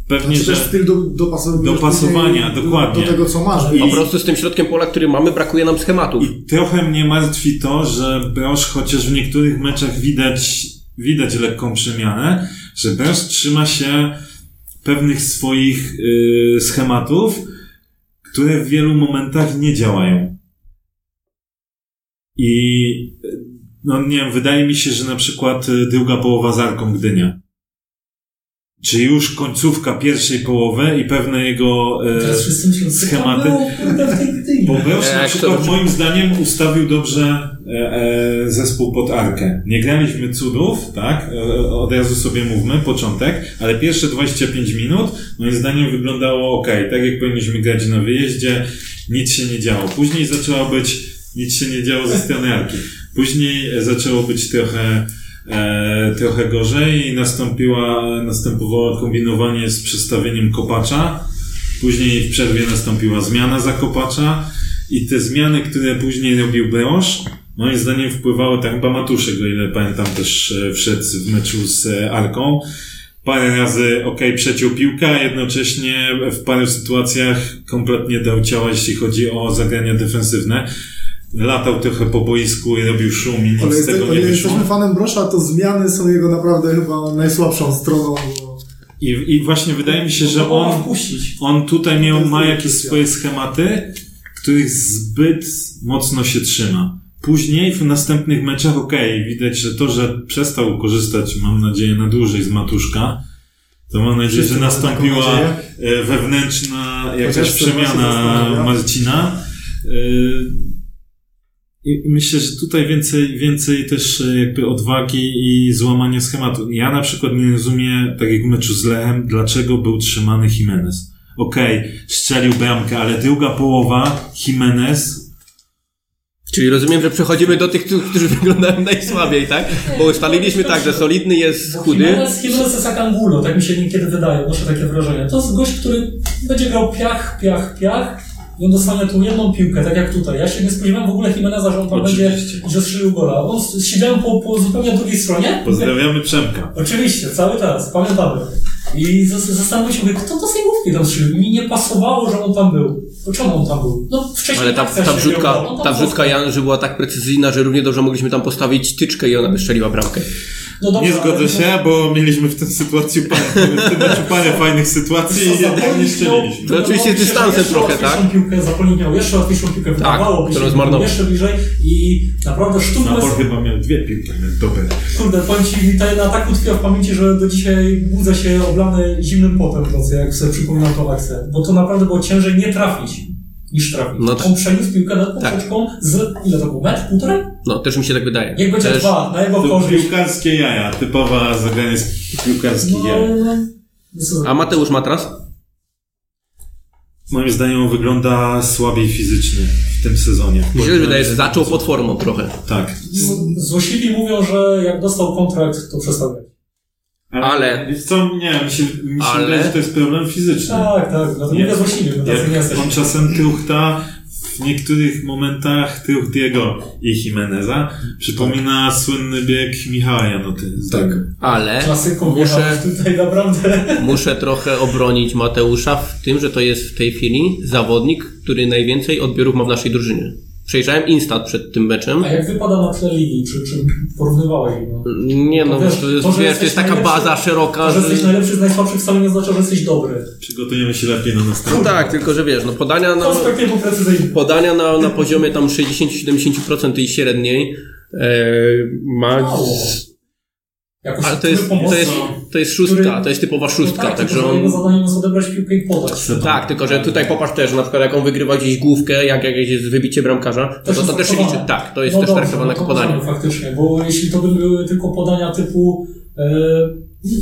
pewnie, Znaczy że też styl do, dopasowujesz Dopasowania, później dokładnie. Do, do tego, co masz. I- Po prostu z tym środkiem pola, który mamy, brakuje nam schematów. I trochę mnie martwi to, że Brosz, chociaż w niektórych meczach widać, widać lekką przemianę, że Brosz trzyma się pewnych swoich y, schematów, które w wielu momentach nie działają. I y, no nie wiem, wydaje mi się, że na przykład y, druga połowa z Arką Gdynia. Czy już końcówka pierwszej połowy i pewne jego e, schematy. Bo Brosz na przykład moim zdaniem ustawił dobrze e, e, zespół pod arkę. Nie graliśmy cudów, tak? E, od razu sobie mówmy, początek, ale pierwsze 25 minut moim zdaniem wyglądało ok, tak jak powinniśmy grać na wyjeździe, nic się nie działo. Później zaczęło być, nic się nie działo ze strony arki. Później e, zaczęło być trochę e, trochę gorzej i nastąpiła, następowało kombinowanie z przestawieniem kopacza. Później w przerwie nastąpiła zmiana zakopacza i te zmiany, które później robił Brosz, moim zdaniem wpływały, tak chyba Matuszek, o ile pamiętam, też e, wszedł w meczu z e, Arką. Parę razy, ok, przeciął piłkę, jednocześnie w paru sytuacjach kompletnie dał ciała, jeśli chodzi o zagrania defensywne. Latał trochę po boisku i robił szum i nic Ale z tego nie wyszło. jesteśmy fanem Brosza, to zmiany są jego naprawdę chyba najsłabszą stroną. I, I właśnie wydaje mi się, że on, on tutaj miał, ma jakieś swoje schematy, których zbyt mocno się trzyma. później w następnych meczach, okej, widać, że to, że przestał korzystać, mam nadzieję, na dłużej z Matuszka, to mam nadzieję, Wszyscy że nastąpiła e, wewnętrzna jakaś przemiana. Marcina. I myślę, że tutaj więcej, więcej też e, jakby odwagi i złamania schematu. Ja na przykład nie rozumiem, tak jak w meczu z Lechem, dlaczego był trzymany Jimenez. Okej, strzelił bramkę, ale druga połowa Jimenez Czyli rozumiem, że przechodzimy do tych, którzy (laughs) wyglądają najsłabiej, tak? Bo ustaliliśmy tak, że solidny jest chudy. Jimenez, Jimenez jest jak Angulo, tak mi się niekiedy wydaje, noszę takie wrażenie. To jest gość, który będzie grał piach, piach, piach i on dostanie tu jedną piłkę, tak jak tutaj. Ja się nie spodziewałem w ogóle Jimeneza, że on tam będzie, że strzelił gola. On siedziałem po, po zupełnie drugiej stronie. Pozdrawiamy Przemka. Oczywiście, cały czas, pamiętamy. I zas- zastanawiam się, mówię, kto to z tej główki tam strzelił? Mi nie pasowało, że on tam był. To czemu on tam był? No wcześniej Ale ta, akcja ta się wrzutka, tam ta wrzutka. Janży była tak precyzyjna, że równie dobrze mogliśmy tam postawić tyczkę i ona by strzeliła bramkę. No dobrze, Nie zgodzę się, bo mieliśmy w tej sytuacji parę, w tym meczu parę (laughs) fajnych sytuacji i jednak nie strzeliliśmy. To oczywiście z dystansem trochę, tak? Piłkę, Zapolnik miał jeszcze łatwiejszą piłkę, wydawałoby którą się, zmarnował. jeszcze bliżej i naprawdę sztuczne... Napor chyba miał dwie piłki dobre. Kurde, powiem Ci, ta, na tak utkwiła w pamięci, że do dzisiaj budzę się oblany zimnym potem w nocy, jak sobie przypominam tą akcję. Bo to naprawdę było ciężej nie trafić, niż trafić. No tak. On przeniósł piłkę nad poprzeczką z, ile to było, metr, półtorej? No, też mi się tak wydaje. Niech będzie Też, dwa, na jego korzyść. piłkarskie jaja, typowa zagranie z piłkarskich No, jaj. no, a Mateusz Matras? Moim zdaniem on wygląda słabiej fizycznie w tym sezonie. Mi się wydaje, że zaczął pod formą trochę. Tak. Z- Złośliwi mówią, że jak dostał kontrakt, to przestał grać. Ale- Wiesz co, nie, mi się, mi się Ale- wydaje, że to jest problem fizyczny. Tak, tak, no to Nie. złośliwi, my tacy nie on czasem truchta, w niektórych momentach Truchtiego i Jimeneza przypomina słynny bieg Michała Janoty. Tak. Ale Klasyką muszę, muszę... tutaj naprawdę. (laughs) muszę trochę obronić Mateusza w tym, że to jest w tej chwili zawodnik, który najwięcej odbiorów ma w naszej drużynie. Przejrzałem Instat przed tym meczem. A jak wypada na tle ligi? Czy, czy porównywałeś? No? Nie no, To wiesz, to jest, to, że wiesz, to jesteś jest taka baza szeroka, To, że jesteś najlepszy z najsłabszych wcale nie oznacza, że jesteś dobry. Przygotujemy się lepiej na No następny. tak, tylko że wiesz, no podania na, podania na, na poziomie tam 60-70% tej średniej e, ma... Mało. Jakoś Ale to jest, pomocno. to jest, to jest szóstka, Który- to jest typowa No szóstka, tak, także on... jego zadaniem jest odebrać piłkę i podać. Tak, tylko że tutaj popatrz też, na przykład jak on wygrywa gdzieś główkę, jak jakieś jest wybicie bramkarza, to Też to, to też się traktowane. liczy. Tak, to jest No też dobrze, traktowane no jako podanie. Faktycznie, bo jeśli to by były tylko podania typu... E,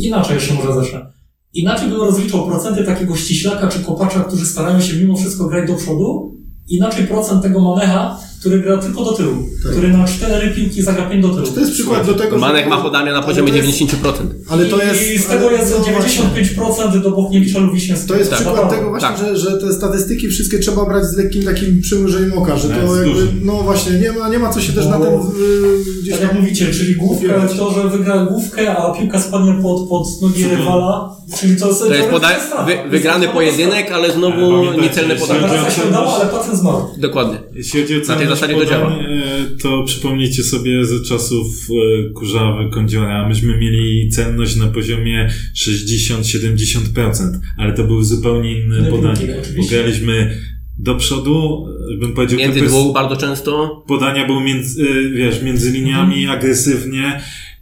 inaczej jeszcze może zacznę. Inaczej bym rozliczał procenty takiego ściślaka czy kopacza, którzy starają się mimo wszystko grać do przodu. Inaczej procent tego Manecha, który gra tylko do tyłu. Który na cztery piłki zagra pięć do tyłu. To jest przykład do tego, Manek że... ma podania na poziomie to jest- 90%. Ale to jest... I z tego ale jest to właśnie- 95% do Bochniewicza lub Wiśniewskiego. To jest Tak. przykład tego właśnie, Tak. że, że te statystyki wszystkie trzeba brać z lekkim takim przymrużeniem oka, że to jakby, no właśnie, nie ma, nie ma co się też Bo- na tym y, gdzieś Tak jak mówicie, czyli główka, opierać. to, że wygra główkę, a piłka spadnie pod, pod nogi rywala, czyli to, To jest poda- wy- wygrany pojedynek, ale znowu Ale pamiętajcie, niecelne podanie. ale pacjent zmarł. Dokładnie. Jeśli chodzi o Na tej zasadzie to podań, działa. e, to przypomnijcie sobie ze czasów e, Kurzawy, Kądziora. Myśmy mieli cenność na poziomie 60-70%, ale to były zupełnie inne podanie. Pograliśmy do przodu, e, bym powiedział, Między dwóch bardzo często. podania były między, e, wiesz, między liniami, Mhm. agresywnie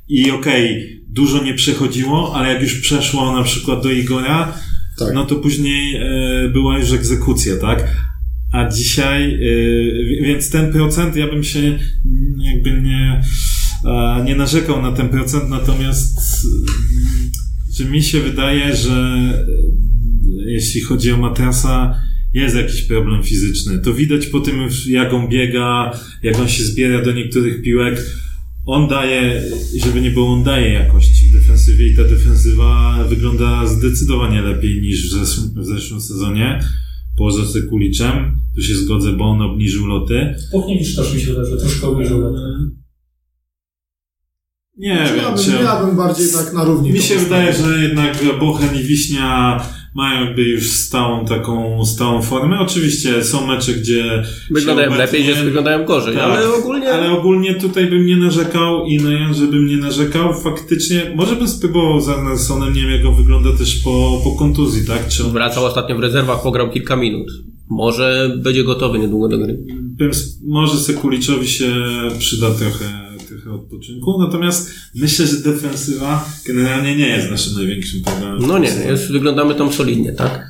i okej, dużo nie przechodziło, ale jak już przeszło na przykład do Igora, Tak. no to później e, była już egzekucja, tak? A dzisiaj, wi- więc ten procent, ja bym się jakby nie, e, nie narzekał na ten procent, natomiast że mi się wydaje, że jeśli chodzi o Matrasa, jest jakiś problem fizyczny. To widać po tym, jak on biega, jak on się zbiera do niektórych piłek. On daje, żeby nie było, on daje jakości w defensywie i ta defensywa wygląda zdecydowanie lepiej niż w zeszłym, w zeszłym sezonie. Poza Sekuliczem, tu się zgodzę, bo on obniżył loty. Bochniewicz też mi się wydaje, że troszkę obniżył. Nie ja, wiem, bym, czy... ja bym bardziej tak na równi. Mi się wydaje, że jednak Bochen i Wiśnia mają jakby już stałą taką stałą formę. Oczywiście są mecze, gdzie Wyglądają się lepiej, obecnie- gdzie wyglądają gorzej, Tak. ale ogólnie... Ale ogólnie tutaj bym nie narzekał i na Jan, żebym nie narzekał. Faktycznie, może bym spróbował z Arnelsonem, nie wiem jak on wygląda też po, po kontuzji, tak? Czy on... Wracał ostatnio w rezerwach, pograł kilka minut. Może będzie gotowy niedługo do gry. Bym, może Sekuliczowi się przyda trochę, trochę odpoczynku, natomiast myślę, że defensywa generalnie nie jest naszym największym problemem. No nie, jest, wyglądamy tam solidnie, tak?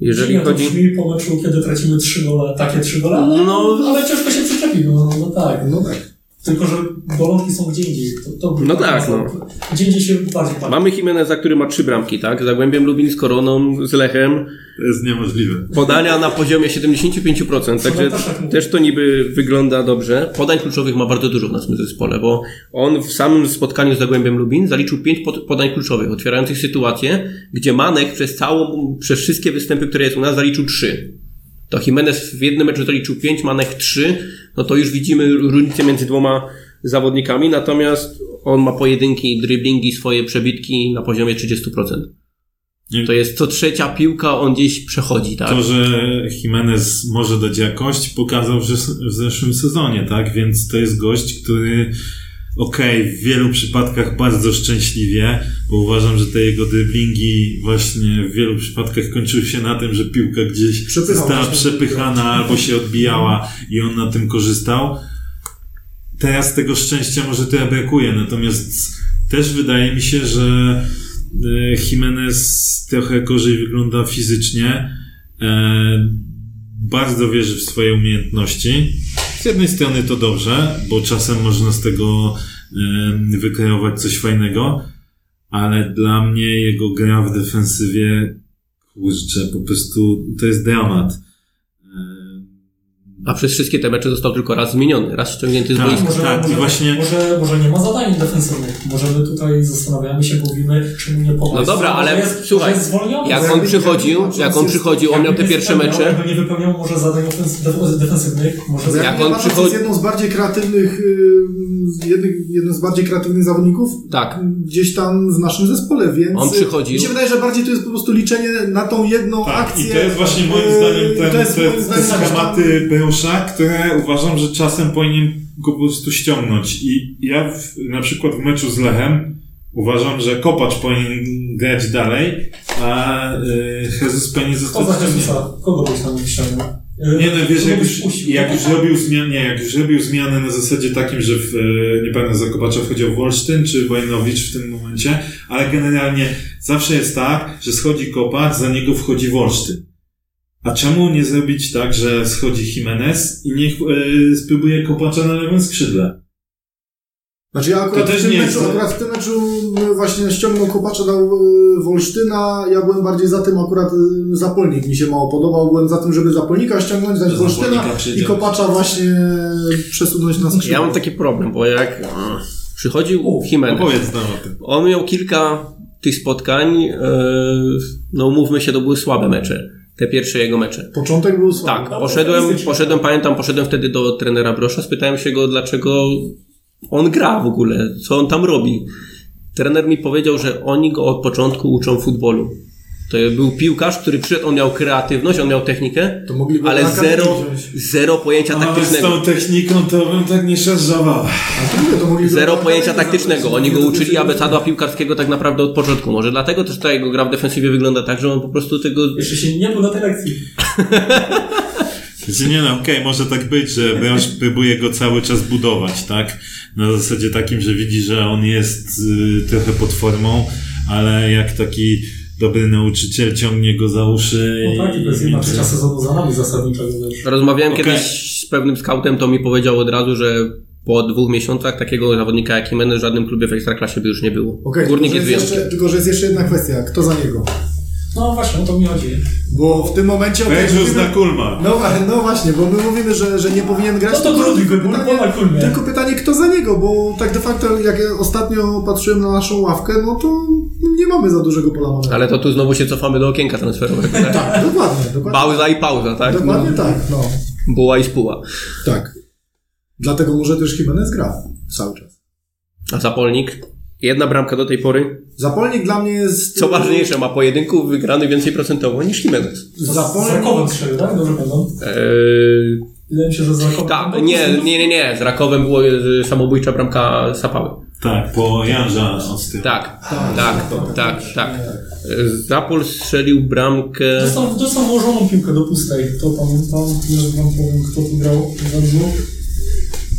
Jeżeli Jeżeli chodzi... to brzmi po meczu, kiedy tracimy trzy gole, takie trzy gole, ale, No. ale ciężko się przyczepi, no, no tak. No tak. Tylko, że bolączki są gdzie indziej. To, to No tak, no. Gdzie indziej się bardziej pali. Mamy Jimeneza, który ma trzy bramki, tak? Z Zagłębiem Lubin, z Koroną, z Lechem. To jest niemożliwe. Podania na poziomie 75%, także też tak to niby wygląda dobrze. Podań kluczowych ma bardzo dużo w naszym zespole, bo on w samym spotkaniu z Zagłębiem Lubin zaliczył 5 pod- podań kluczowych, otwierających sytuację, gdzie Manek przez całą, przez wszystkie występy, które jest u nas, zaliczył 3. To Jimenez w jednym meczu zaliczył 5, Manek 3, no to już widzimy różnicę między dwoma zawodnikami, natomiast on ma pojedynki, driblingi, swoje przebitki na poziomie 30%. Nie- To jest co trzecia piłka, on gdzieś przechodzi, tak? To, że Jimenez może dać jakość, pokazał w zeszłym sezonie, tak? Więc to jest gość, który okej, w wielu przypadkach bardzo szczęśliwie, bo uważam, że te jego driblingi właśnie w wielu przypadkach kończyły się na tym, że piłka gdzieś Przepychał została przepychana albo się odbijała i on na tym korzystał. Teraz tego szczęścia może trochę brakuje, natomiast też wydaje mi się, że e, Jimenez trochę gorzej wygląda fizycznie. E, bardzo wierzy w swoje umiejętności. Z jednej strony to dobrze, bo czasem można z tego e, wykreować coś fajnego, ale dla mnie jego gra w defensywie, kurczę, po prostu to jest dramat. A przez wszystkie te mecze został tylko raz zmieniony, raz ściągnięty z Tak. boiska. Może, Tak, może, właśnie- może, może nie ma zadań defensywnych. Może my tutaj zastanawiamy się, mówimy, czy mu nie pomóc. No dobra, ale jest, słuchaj. Jak Ja on przychodził, jak on przychodził, on miał te pierwsze mecze. Jakby nie wypełniał może zadań defensywnych, może Jak, on przychodzi... jest jedną z bardziej kreatywnych, y, jednym, jednym z bardziej kreatywnych zawodników Tak. gdzieś tam w naszym zespole, więc On y, przychodził- Mi się wydaje, że bardziej to jest po prostu liczenie na tą jedną Tak, akcję. i to jest właśnie moim y, zdaniem i ten, to jest te, moim te schematy Które uważam, że czasem powinien go po prostu ściągnąć. I ja w, na przykład w meczu z Lechem uważam, że Kopacz powinien grać dalej, a y, Jesus powinien zostać. Jezusa, kogo byś tam ściągnął? Nie no, wiesz, jak już, jak już robił zmianę, nie, jak już robił zmianę na zasadzie takim, że w, e, nie pamiętam, za Kopacza wchodził Wolsztyn czy Wojnowicz w tym momencie, ale generalnie zawsze jest tak, że schodzi Kopacz, za niego wchodzi Wolsztyn. A czemu nie zrobić tak, że schodzi Jimenez i niech e, spróbuje Kopacza na lewym skrzydle? Znaczy ja akurat, To też w tym nie meczu, jest- akurat w tym meczu y, właśnie ściągnął Kopacza, dał y, Wolsztyna, ja byłem bardziej za tym akurat Zapolnik mi się mało podobał, byłem za tym, żeby Zapolnika ściągnąć, dać Wolsztyna i. Kopacza właśnie przesunąć na skrzydło. Ja mam taki problem, bo jak przychodził Jimenez, Opowiedz nam o tym. on miał kilka tych spotkań, e, no mówmy się, to były słabe mecze. Te pierwsze jego mecze. Początek był słaby. Tak, poszedłem, poszedłem, pamiętam, poszedłem wtedy do trenera Brosza, spytałem się go, dlaczego on gra w ogóle, co on tam robi. Trener mi powiedział, że oni go od początku uczą futbolu. To był piłkarz, który przyszedł, on miał kreatywność, on miał technikę, ale zero, zero pojęcia Ale z taktycznego. tą techniką to bym tak nie. A go Zero na pojęcia taktycznego. Oni go uczyli abecadła piłkarskiego tak naprawdę od początku. Może dlatego też ta jego gra w defensywie wygląda tak, że on po prostu tego... Jeszcze się nie był na tej lekcji. Znaczy nie no, okej, może tak być, że Branż próbuje go cały czas budować, tak? Na zasadzie takim, że widzi, że on jest y, trochę pod formą, ale jak taki dobry nauczyciel ciągnie go za uszy No tak, i to jest jedna trzecia sezonu za nami zasadniczego też. Rozmawiałem Okej. kiedyś z pewnym scoutem, to mi powiedział od razu, że po dwóch miesiącach takiego zawodnika jak Jimenez w żadnym klubie w Ekstraklasie by już nie było. Okej, Górnik tylko, jest jest jeszcze, tylko, że jest jeszcze jedna kwestia. Kto za niego? No właśnie, o to mi chodzi. Bo w tym momencie... mówimy- na kulma. No, (laughs) no właśnie, bo my mówimy, że, że nie powinien grać. No to tylko- drugi tylko Kulmie. Tylko pytanie, kto za niego, bo tak de facto, jak ja ostatnio patrzyłem na naszą ławkę, no to nie mamy za dużego pola manewru. Ale to tu znowu się cofamy do okienka transferowego. (laughs) Tak? Tak, dokładnie, dokładnie. Pauza i pauza, tak? Dokładnie tak, no. Buła i spuła. Tak. Dlatego może też Jimenez gra cały czas. A Zapolnik? Jedna bramka do tej pory. Zapolnik dla mnie jest... Co ważniejsze, ma pojedynków wygrany więcej procentowo niż Jimenez. Z Zapolnik... Rakowem strzelił, tak? Dobrze pamiętam. Eee, Wydaje mi się, że z Rakowem... ta, nie, nie, nie, nie. Z Rakowem była e, samobójcza bramka Sapały. Tak, po Janża od tyłu. Tak, tak, tak, tak. Zapol strzelił bramkę. Dostał, dostał włożoną piłkę do pustej, to pamiętam, że wam powiem, kto tu grał.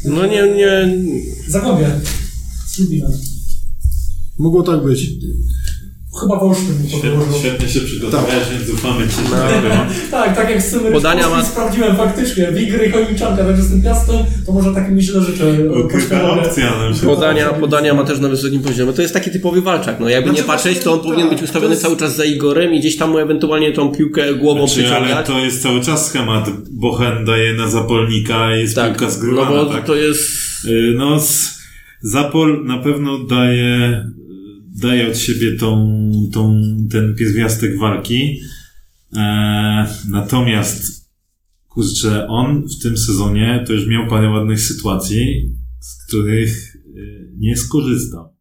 No nie, nie. Zagłębie. Z. Mogło tak być. Chyba Wolsztyn mu Świetnie, świetnie się przygotowałeś, więc ufamy ci, że No. tak (laughs) było. Tak, tak jak z tym Podania ma- sprawdziłem faktycznie. Wigry i Chojniczanka, także z tym piastem, to może takim myślę życzę. Ukryta opcja nam się Podania, podania ma też na wysokim poziomie. To jest taki typowy walczak. No jakby nie Znaczy, patrzeć, to on właśnie, powinien tak, być ustawiony jest- cały czas za Igorem i gdzieś tam mu ewentualnie tą piłkę głową Znaczy, ale przyciągać. to jest cały czas schemat. Bochen daje na zapolnika i jest Tak, piłka no zgrywana, bo tak? to jest... Y, No, z- Zapol na pewno daje, daje od siebie tą, tą, ten pierwiastek walki. E, natomiast, kurczę, on w tym sezonie to już miał parę ładnych sytuacji, z których y, nie skorzystał.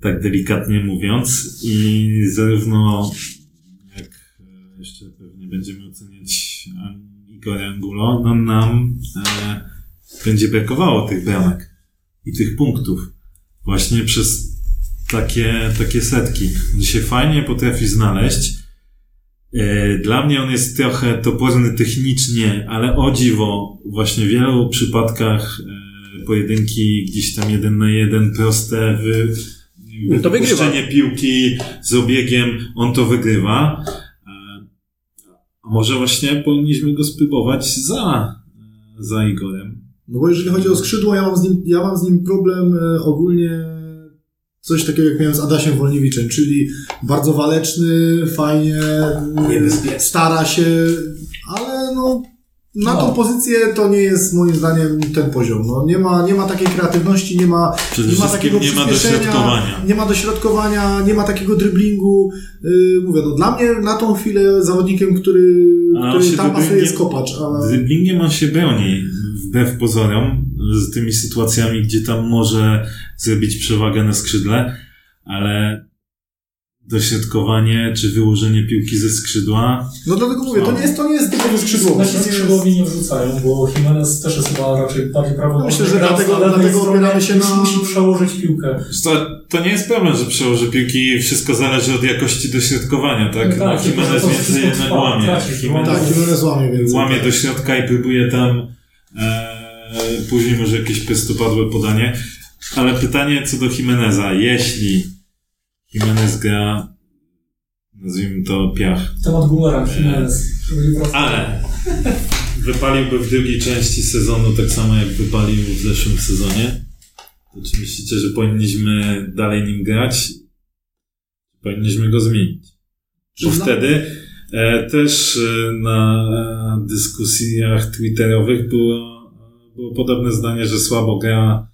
Tak delikatnie mówiąc. I zarówno, jak e, jeszcze pewnie będziemy oceniać Igora Angulo, no nam e, będzie brakowało tych bramek i tych punktów. Właśnie przez takie, takie setki. On się fajnie potrafi znaleźć. E, Dla mnie on jest trochę toporny technicznie, ale o dziwo, właśnie w wielu przypadkach e, pojedynki gdzieś tam jeden na jeden, proste, wy, No to wygrywa. wypuszczenie piłki z obiegiem, on to wygrywa. E, A może właśnie powinniśmy go spróbować za, za Igorem. No bo jeżeli chodzi o skrzydło, ja mam z nim, ja mam z nim problem ogólnie coś takiego jak miałem z Adasiem Wolniewiczem, czyli bardzo waleczny, fajnie, Niebezpieczny. stara się, ale no na No. tą pozycję to nie jest moim zdaniem ten poziom. No, nie, ma, nie ma takiej kreatywności, nie ma, Przede nie ma wszystkim takiego nie ma przyspieszenia, dośrodkowania. Nie ma dośrodkowania, nie ma takiego dryblingu. Yy, mówię, no dla mnie na tą chwilę zawodnikiem, który, A który tam pasuje jest kopacz, ale... Dryblingiem on się broni, wbrew pozorom, z tymi sytuacjami, gdzie tam może zrobić przewagę na skrzydle, ale dośrodkowanie czy wyłożenie piłki ze skrzydła, No dlatego mówię, to nie jest, to nie jest typowy skrzydłowy. Nasi skrzydłowi nie wrzucają, bo Jimenez też jest chyba raczej bardziej prawo. Myślę, że dlatego- dlatego opieramy się na- Musi przełożyć piłkę. to, to nie jest problem, że przełoży piłki, wszystko zależy od jakości dośrodkowania, tak? No tak, no, Jimenez więcej jednak łamie. Tak, Jimenez łamie więcej. łamie do środka i próbuje tam e, później może jakieś prostopadłe podanie. Ale pytanie co do Jimeneza. Jeśli Jimenez gra, nazwijmy to piach, Temat bumerang, Jimenez. wracał. ale wypaliłby w drugiej części sezonu tak samo jak wypalił w zeszłym sezonie, to czy myślicie, że powinniśmy dalej nim grać? Powinniśmy go zmienić. Bo dla- wtedy e, też e, na e, dyskusjach twitterowych było, było podobne zdanie, że słabo gra.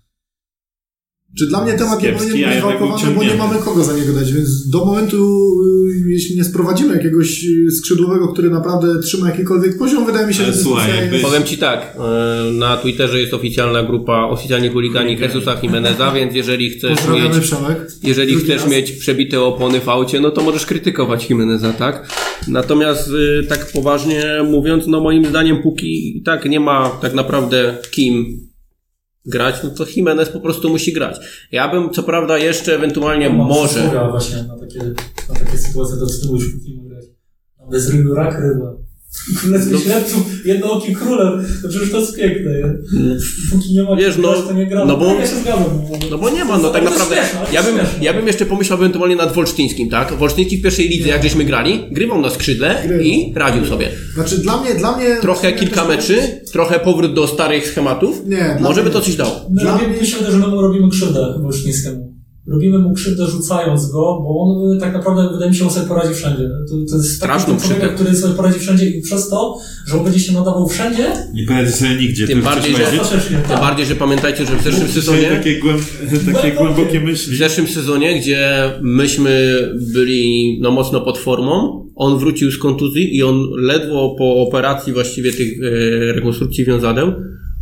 Czy dla mnie temat nie powinien być jednak walkowany, bo nie mamy kogo za niego dać, więc do momentu, y, jeśli nie sprowadzimy jakiegoś y, skrzydłowego, który naprawdę trzyma jakikolwiek poziom, wydaje mi się, że słuchaj, dyskusja jakby- jest... Powiem Ci tak, e, na Twitterze jest oficjalna grupa oficjalni chuligani Jesusa Jimeneza, więc jeżeli chcesz mieć Przemek. Jeżeli Drugi chcesz raz. mieć przebite opony w aucie, no to możesz krytykować Jimeneza, tak? Natomiast y, tak poważnie mówiąc, no moim zdaniem póki i tak nie ma tak naprawdę kim grać, no to Jimenez po prostu musi grać. Ja bym co prawda jeszcze ewentualnie Mam może... właśnie na takie, na takie sytuacje, to już grać. Bez rak ryba. Królestwo No. śledców, jednooki królem, to przecież to jest piękne, nie? Póki nie ma Wiesz, no, to nie gra. no bo- tak, ja się zgadzam. No bo nie ma, no tak naprawdę. śmieszne, Ja bym, śmieszne. ja bym jeszcze pomyślał ewentualnie nad Wolsztyńskim, tak? Wolsztyński w pierwszej lidze, jak żeśmy grali, grywał na skrzydle Grywał. i radził sobie. Znaczy dla mnie, dla mnie... Trochę kilka meczy, trochę powrót do starych schematów. Nie, Może by to coś dało. My Dla mnie- myślę, że my mu robimy krzywdę Wolsztyńskiemu. Robimy mu krzywdę rzucając go, bo on y, tak naprawdę wydaje mi się, on sobie poradzi wszędzie. To, to jest Straszną taki krzywdę. który sobie poradzi wszędzie i przez to, że on będzie się nadawał wszędzie, Nie poradzi sobie nigdzie. Tym bardziej, że- Tym tak. bardziej, że pamiętajcie, że w zeszłym sezonie... Takie, głęb, takie głębokie W myśli. zeszłym sezonie, gdzie myśmy byli no, mocno pod formą, on wrócił z kontuzji i on ledwo po operacji właściwie tych e, rekonstrukcji wiązadeł,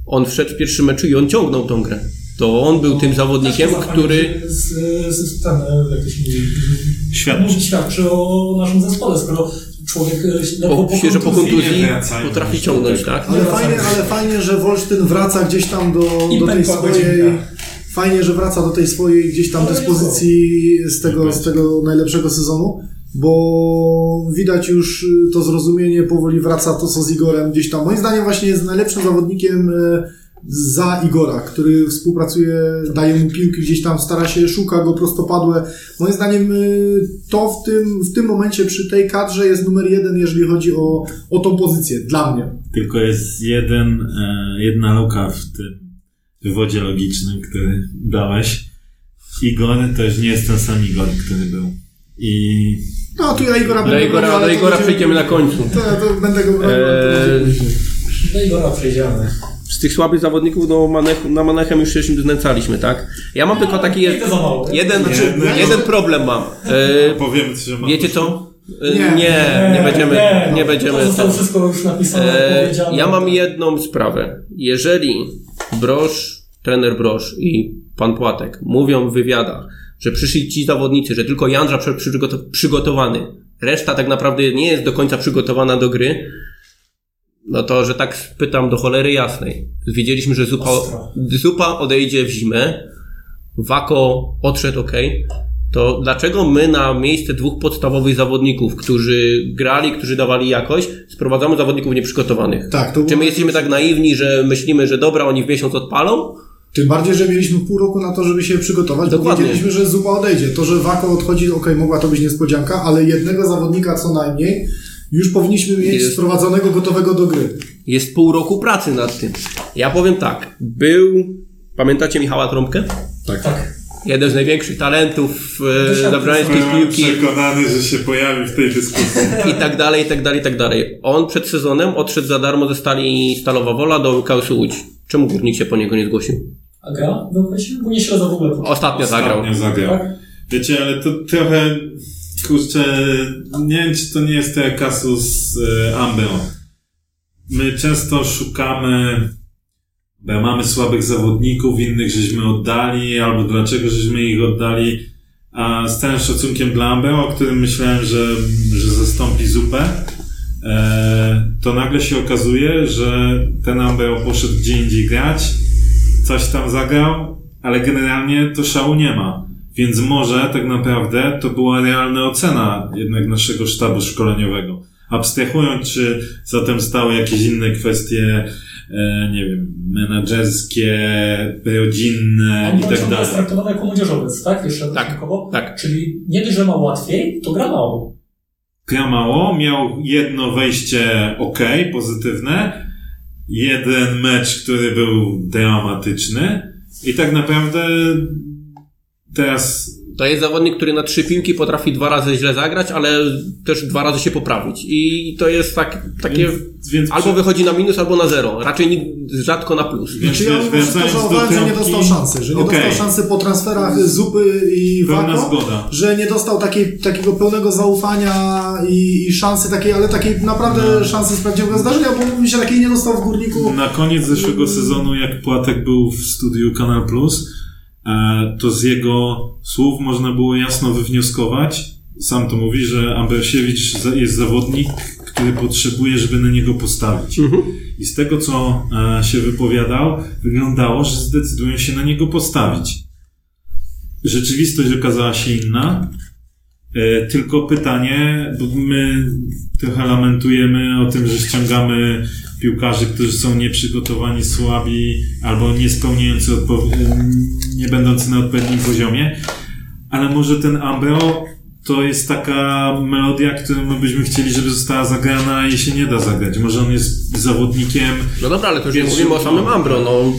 on wszedł w pierwszym meczu i on ciągnął tą grę. To on był tym zawodnikiem, który... Z, z, z, ten, jak to się mówi, Świadczy. świadczy o naszym zespole, skoro człowiek e, Po, po kontuzji- kontuzji nie wracają potrafi ciągnąć, tak? Ale Nie fajnie, ale fajnie, że Wolsztyn wraca gdzieś tam do, do tej swojej. Fajnie, że wraca do tej swojej gdzieś tam dyspozycji z tego, z tego najlepszego sezonu, bo widać już y, to zrozumienie powoli wraca to, co z Igorem gdzieś tam. Moim zdaniem właśnie jest najlepszym zawodnikiem y, za Igora, który współpracuje, daje mu piłki gdzieś tam, stara się, szuka go prostopadłe. Moim zdaniem y, to w tym, w tym momencie przy tej kadrze jest numer jeden, jeżeli chodzi o, o tą pozycję, dla mnie. Tylko jest jeden, e, jedna luka w tym wywodzie logicznym, który dałeś. Igor to już nie jest ten sam Igor, który był. I No, tu ja Igora Do będę Igora, bronił, do Igora będzie- przejdziemy na końcu. To, to będę go bronił, Eee. Do Igora przejdziemy. Z tych słabych zawodników do Manech, na Manechem już się znęcaliśmy, tak? Ja mam tylko taki Nie, to za mało. jeden, Nie, nie. jeden problem mam. E, powiem ci, że mam wiecie co? E, Nie. nie, nie będziemy, nie będziemy. To zostało wszystko już napisane, E, powiedziane. ja mam jedną sprawę. Jeżeli Brosz, trener Brosz i pan Płatek mówią w wywiadach, że przyszli ci zawodnicy, że tylko Jandrza przygotowany, reszta tak naprawdę nie jest do końca przygotowana do gry, no to, że tak pytam do cholery jasnej. Wiedzieliśmy, że Zupa, Ostro. Zupa odejdzie w zimę, Wako odszedł ok, to dlaczego my na miejsce dwóch podstawowych zawodników, którzy grali, którzy dawali jakość, sprowadzamy zawodników nieprzygotowanych? Tak, to Czy my jesteśmy tak naiwni, że myślimy, że dobra, oni w miesiąc odpalą? Tym bardziej, że mieliśmy pół roku na to, żeby się przygotować, Dokładnie. bo wiedzieliśmy, że Zupa odejdzie. To, że Wako odchodzi, okej, mogła to być niespodzianka, ale jednego zawodnika co najmniej już powinniśmy mieć Jest. sprowadzonego, gotowego do gry. Jest pół roku pracy nad tym. Ja powiem tak, był, pamiętacie Michała Trąbkę? Tak. Jeden z największych talentów e, zabrańskiej piłki przekonany, że się pojawi w tej dyskusji. i tak dalej, i tak dalej, i tak dalej. On przed sezonem odszedł za darmo ze stali Stalowa Wola do KS Łódź. Czemu Górnik się po niego nie zgłosił? A gra? Bo nie śledzę w ogóle. Ostatnio zagrał. Ostatnio zagrał. Tak? Wiecie, ale to trochę, kurczę, nie wiem, czy to nie jest ten kasus e, Ambeo. My często szukamy, bo mamy słabych zawodników, innych żeśmy oddali, albo dlaczego żeśmy ich oddali, a z całym szacunkiem dla Ambeo, o którym myślałem, że, że zastąpi zupę, e, to nagle się okazuje, że ten Ambeo poszedł gdzie indziej grać, coś tam zagrał, ale generalnie to szału nie ma. Więc może tak naprawdę to była realna ocena jednak naszego sztabu szkoleniowego. Abstrahując, czy zatem stały jakieś inne kwestie, e, nie wiem, menedżerskie, rodzinne On i tak jest dalej. traktowany jako młodzieżowiec, tak? Jeszcze Tak, dodatkowo? tak. Czyli nie dość, że ma łatwiej, to gra mało. Gra mało, miał jedno wejście ok, pozytywne, jeden mecz, który był dramatyczny i tak naprawdę teraz To jest zawodnik, który na trzy piłki potrafi dwa razy źle zagrać, ale też dwa razy się poprawić. I to jest tak, takie... Więc- więc albo przy- wychodzi na minus, albo na zero. Raczej rzadko na plus. Więc Znaczy ja wracając do żałowałem, że nie dostał szansy, że nie Okej. dostał szansy po transferach Zupy i Wako, zgoda. że nie dostał takiej, takiego pełnego zaufania i, i szansy takiej, ale takiej naprawdę No. szansy z prawdziwego zdarzenia, bo mówi się takiej nie dostał w Górniku. Na koniec zeszłego sezonu, jak Płatek był w studiu Kanal Plus, to z jego słów można było jasno wywnioskować, sam to mówi, że Ambrosiewicz za- jest zawodnik, który potrzebuje, żeby na niego postawić. I z tego, co e, się wypowiadał, wyglądało, że zdecydują się na niego postawić. Rzeczywistość okazała się inna. E, Tylko pytanie, bo my trochę lamentujemy o tym, że ściągamy piłkarzy, którzy są nieprzygotowani, słabi albo nie spełniający, odpo- nie będący na odpowiednim poziomie, ale może ten Ambeo to jest taka melodia, którą my byśmy chcieli, żeby została zagrana i się nie da zagrać. Może on jest zawodnikiem No dobra, ale to już nie Pierwszy- mówimy o samym Ambro. No,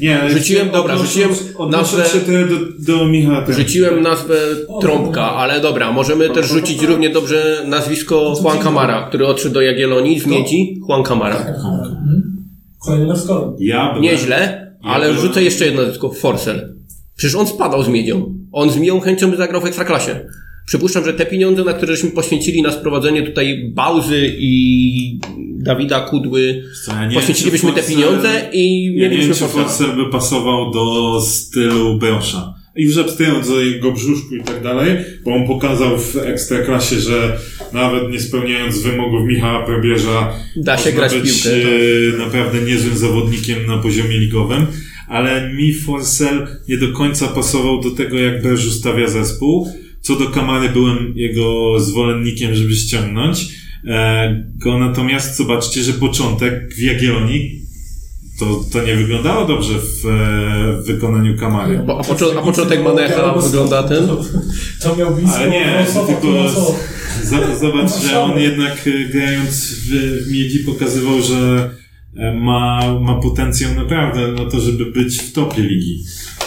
Nie, ale Rzuciłem- dobra, rzuciłem nazwę- się do, do Michała. tak. Rzuciłem nazwę Trąbka, ale dobra, możemy też rzucić równie dobrze nazwisko Juan Camara, który odszedł do Jagiellonii z Miedzi. Juan Camara. Mhm. Kolejny. Ja Nieźle, ale rzucę jeszcze jedno nazwisko. Forsell. Przecież on spadał z Miedzią. On z Miedzią chęcią by zagrał w Ekstraklasie. Przypuszczam, że te pieniądze, na które żeśmy poświęcili na sprowadzenie tutaj Bałzy i Dawida Kudły, ja nie poświęcilibyśmy wiem, te pieniądze i Ja nie wiem, by pasował do stylu Brosza. I już abstrahując od jego brzuszku i tak dalej, bo on pokazał w Ekstraklasie, że nawet nie spełniając wymogów Michała Probierza Da się grać być piłkę, tak. e, naprawdę niezłym zawodnikiem na poziomie ligowym, ale mi Forsell nie do końca pasował do tego, jak Berż ustawia zespół. Co do Kamary byłem jego zwolennikiem, żeby ściągnąć e, go, natomiast zobaczcie, że początek w Jagiellonii to, to nie wyglądało dobrze w, e, w wykonaniu Kamary. Bo, a, poczo- a początek Manecha wygląda ten? To miał blisko Ale nie, tylko z- zobacz, że on jednak e, grając w, w Miedzi pokazywał, że ma, ma potencjał naprawdę na to, żeby być w topie ligi.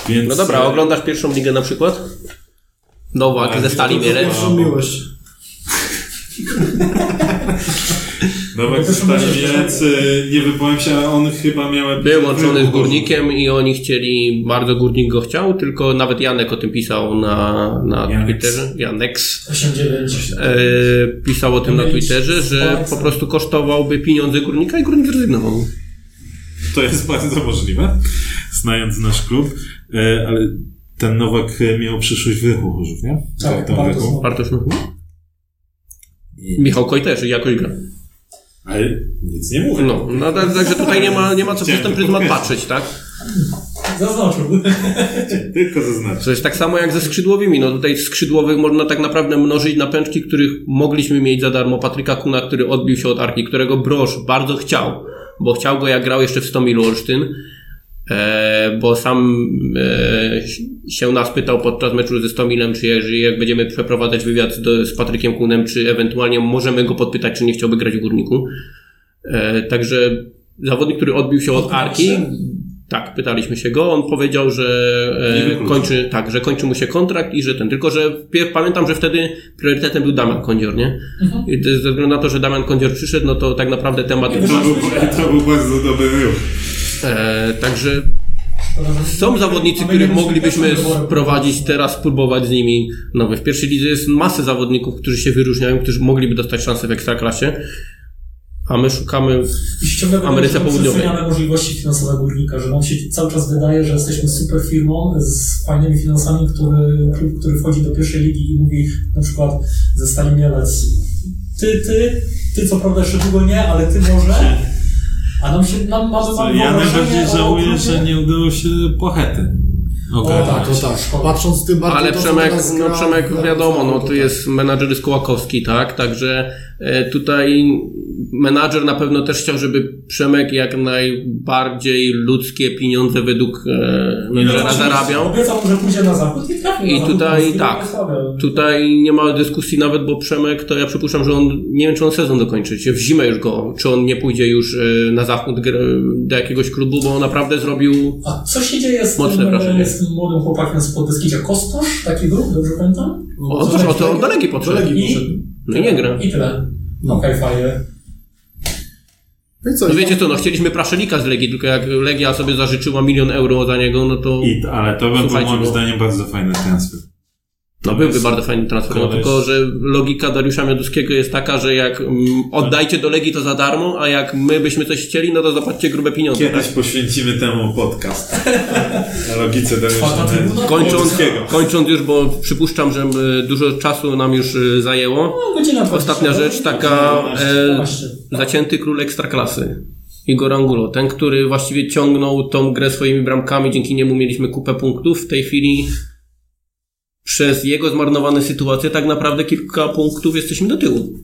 Więc, No dobra, oglądasz pierwszą ligę na przykład? Nowak Ale ze Stali Mielec. Pierwszą miłość. Nowak No to Stali Mielec, e, nie wypowiem się, ale on chyba miał... Był łączony z Górnikiem i oni chcieli, bardzo Górnik go chciał, tylko nawet Janek o tym pisał na, na Janeks. Twitterze. Janeks. 8-9. E, pisał o tym na Twitterze, że po prostu kosztowałby pieniądze Górnika i Górnik zrezygnował. To jest bardzo możliwe, znając nasz klub, e, ale ten Nowak e, miał przyszłość w Rychu Chorzów, nie? Tak, Tam bardzo Rychu. Bartosz no. Michał Koj też i jakoś gra. Ale nic nie mówię. No, no tak- także tutaj nie ma, nie ma co przez ten pryzmat patrzeć, tak? Zaznaczył. Tylko zaznaczę. To jest tak samo jak ze skrzydłowymi. No tutaj skrzydłowych można tak naprawdę mnożyć na pęczki, których mogliśmy mieć za darmo. Patryka Kuna, który odbił się od Arki, którego Broż bardzo chciał, bo chciał go jak grał jeszcze w Stomilu Olsztyn, bo sam e, się nas pytał podczas meczu ze Stomilem, czy jeżeli jak będziemy przeprowadzać wywiad do, z Patrykiem Kunem, czy ewentualnie możemy go podpytać, czy nie chciałby grać w Górniku. E, także zawodnik, który odbił się od Arki, tak, pytaliśmy się go, on powiedział, że e, kończy, tak, że kończy mu się kontrakt i że ten, tylko że pamiętam, że wtedy priorytetem był Damian Kondzior, nie? I to, ze względu na to, że Damian Kondzior przyszedł, no to tak naprawdę temat... To był, to był bardzo dobry ruch. E, także są zawodnicy, których moglibyśmy sprowadzić teraz, spróbować z nimi nowe. W pierwszej lidze jest masę zawodników, którzy się wyróżniają, którzy mogliby dostać szansę w Ekstraklasie, a my szukamy w Ameryce Południowej. Przeceniane możliwości finansowe górnika, że nam się cały czas wydaje, że jesteśmy super firmą z fajnymi finansami, który, klub, który wchodzi do pierwszej ligi i mówi na przykład ze Stali Mielec ty, ty, ty co prawda jeszcze długo nie, ale ty może. A nam się, nam mamy, mamy Ja najbardziej o żałuję, że nie udało się Płachety. O, Okej. tak. To tak. Patrząc tym bardziej Ale to, Przemek, no Przemek wiadomo, no to tu jest menadżer Kołakowski, tak? Także tutaj menadżer na pewno też chciał, żeby Przemek jak najbardziej ludzkie pieniądze według e, menadżera zarabiał. Obiecał, że pójdzie na zachód i trafił I tutaj tak. Tutaj nie ma dyskusji nawet, bo Przemek to ja przypuszczam, że on nie wiem, czy on sezon dokończy, czy w zimę już go, czy on nie pójdzie już e, na zachód do jakiegoś klubu, bo on naprawdę zrobił A co się dzieje z Mocne tym, wrażenie. e, z tym młodym chłopakiem z Podbeskidzia? Kostosz? Taki był, dobrze pamiętam? O, to, o, to on do Legii poszedł. No i nie gra. I tyle. Okej, fajnie. No i co? No wiecie co, no chcieliśmy Praszelika z Legii, tylko jak Legia sobie zażyczyła milion euro za niego, no to I, ale to by był moim bo- zdaniem bardzo fajny transfer. No byłby bardzo fajny transfer. No, tylko, że logika Dariusza Mioduskiego jest taka, że jak oddajcie do Legii to za darmo, a jak my byśmy coś chcieli, no to zapłaćcie grube pieniądze. Kiedyś Tak? poświęcimy temu podcast. Na logice Dariusza? Kończąc, kończąc już, bo przypuszczam, że dużo czasu nam już y, zajęło. No, Ostatnia 20. rzecz, taka e, 12. zacięty król ekstraklasy. Igor Angulo, ten, który właściwie ciągnął tą grę swoimi bramkami, dzięki niemu mieliśmy kupę punktów. W tej chwili przez jego zmarnowane sytuacje tak naprawdę kilka punktów jesteśmy do tyłu.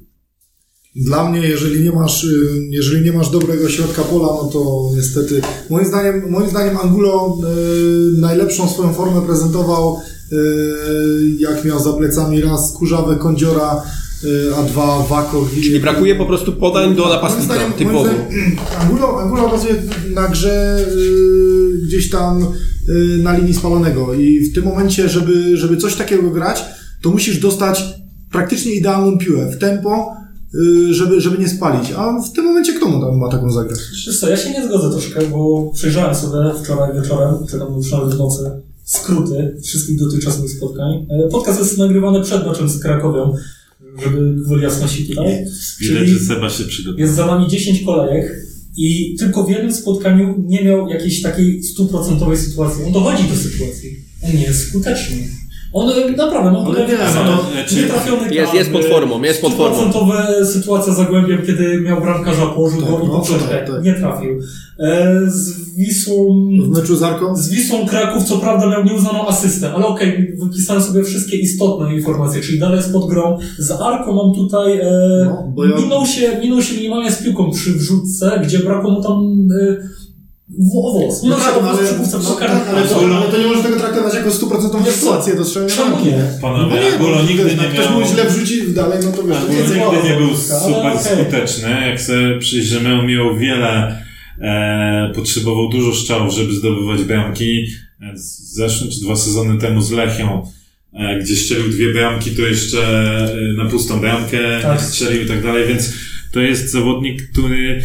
Dla mnie, jeżeli nie masz, y, jeżeli nie masz dobrego środka pola, no to niestety, moim zdaniem, moim zdaniem Angulo y, najlepszą swoją formę prezentował, y, jak miał za plecami raz Kurzawę, Kądziora, y, a dwa Wako. Czyli brakuje po prostu podań do napastnika, zdaniem, typowo. (clears throat) Angulo, Angulo bazuje na grze y, gdzieś tam y, na linii spalonego i w tym momencie, żeby, żeby coś takiego grać, to musisz dostać praktycznie idealną piłę w tempo, y, żeby, żeby nie spalić. A w tym momencie kto mu tam ma taką zagrać? Wiesz co, ja się nie zgodzę troszkę, bo przejrzałem sobie wczoraj wieczorem, czy tam nawet w nocy, skróty wszystkich dotychczasowych spotkań. E, Podcast jest nagrywany przed meczem z Krakowią, żeby gwoli jasności tutaj. Widać, że Seba się przygotował. Jest za nami 10 kolejek i tylko w jednym spotkaniu nie miał jakiejś takiej stuprocentowej sytuacji. On dochodzi do sytuacji. On nie jest skuteczny. On e, naprawdę, no nie, no, nie trafiony Jest- jest pod formą, jest pod formą. Sytuacja za Zagłębiem, kiedy miał bramkarza, położył Tak, go i no, tak, tak. Nie trafił. E, z Wisłą... W meczu z Arką? Z Wisłą Kraków co prawda miał nieuznaną asystę, ale okej, wypisałem sobie wszystkie istotne informacje, czyli dalej jest pod grą. Z Arką mam tutaj, e, No, bo ja- minął, się, minął się minimalnie z piłką przy wrzutce, gdzie brakło mu tam e, w- owos. No Minął się tak, no ale, no, tak, ale, to, ale to nie może tego traktować jako stuprocentową sytuację do strzelania Czemu nie? Panowie, No nie, Angulo no, nigdy nie jak ktoś miał... mu źle wrzuci dalej, no to wiesz, Angulo nigdy nie był ale super skuteczny. Jak sobie przyjrzymy, on miał wiele, e, potrzebował dużo strzałów, żeby zdobywać bramki. E, Zeszły czy dwa sezony temu z Lechią, e, gdzie strzelił dwie bramki, to jeszcze e, na pustą bramkę Tak. strzelił i tak dalej, więc to jest zawodnik, który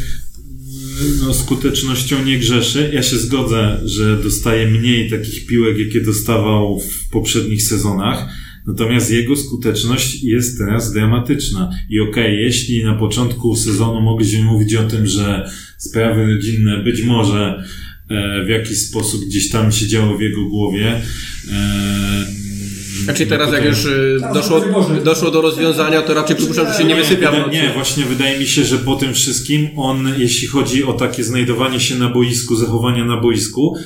no, skutecznością nie grzeszy. Ja się zgodzę, że dostaje mniej takich piłek, jakie dostawał w poprzednich sezonach. Natomiast jego skuteczność jest teraz dramatyczna. I okej, jeśli na początku sezonu mogliśmy mówić o tym, że sprawy rodzinne być może e, w jakiś sposób gdzieś tam się działo w jego głowie. E, Znaczy teraz no to jak już y, Teraz doszło, to Boże. doszło do rozwiązania, to raczej przypuszczam, że się nie wysypia nocy. Nie, właśnie wydaje mi się, że po tym wszystkim on, jeśli chodzi o takie znajdowanie się na boisku, zachowania na boisku,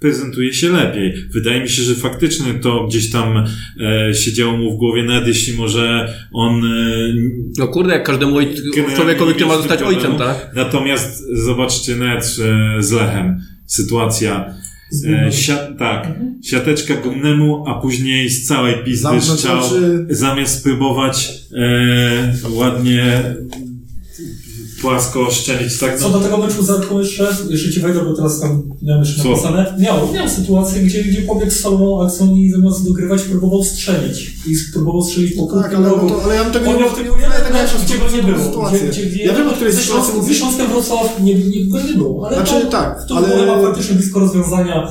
prezentuje się lepiej. Wydaje mi się, że faktycznie to gdzieś tam e, siedziało mu w głowie, nawet jeśli może on e, No kurde, jak każdemu człowiekowi, który ma zostać ojcem, tak? Natomiast zobaczcie nawet e, z Lechem sytuacja. E, tak, siateczka gumnemu, a później z całej pizdy oczy. zamiast spróbować e, ładnie płasko szczelić, tak? Co do tego meczu z Arką jeszcze, jeszcze ci wejdę, bo teraz tam miałem jeszcze napisane. Miał, miał sytuację, gdzie, gdzie pobiegł z solową akcją i zamiast dogrywać próbował strzelić. I próbował strzelić po Tak, krótkim ale, no to, ale ja bym tego nie miał tego jako gdzie go nie było. sytuację. Gdzie, gdzie, Ja wiem, o której sytuacji mówisz. Śląskiem Wrocław nie, nie, go nie było. Ale Znaczy, to, tak, to ale- było faktycznie blisko rozwiązania.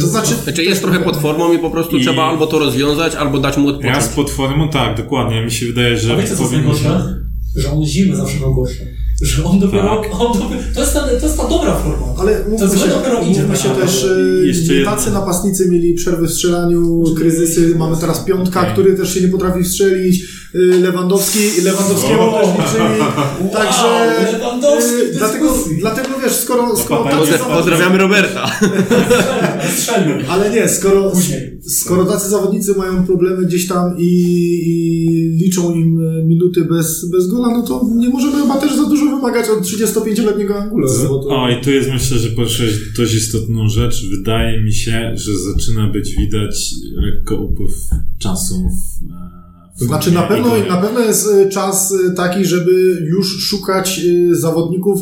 To znaczy, Znaczy jest trochę pod formą i po prostu I- trzeba albo to rozwiązać, albo dać mu Ja odpocząć. z platformą, tak, dokładnie. Mi się wydaje, A że wiecie co jest powinniśmy-? Że on zimy zawsze miał gorsze. Że on dopiero, Tak. on dopiero to, jest ta, to jest ta dobra forma. ale mówmy złe się, dopiero idzie, mówmy się tak. też, e, jeszcze tacy napastnicy mieli przerwy w strzelaniu, kryzysy, mamy teraz piątka, Okej. który też się nie potrafi strzelić, Lewandowski, Lewandowskiego O. też liczyli, także Lewandowski e, dlatego, dlatego wiesz, skoro, skoro papa- tacy Pozdrawiamy Roberta. Ale nie, skoro, skoro tacy zawodnicy mają problemy gdzieś tam i, i liczą im e, minuty bez, bez gola, no to nie możemy chyba też za dużo wymagać od 35-letniego Angula. O, i tu jest myślę, że poruszyłeś dość istotną rzecz. Wydaje mi się, że zaczyna być widać lekko upływ czasu w, e, znaczy na pewno, na pewno jest y, czas y, taki, żeby już szukać y, zawodników,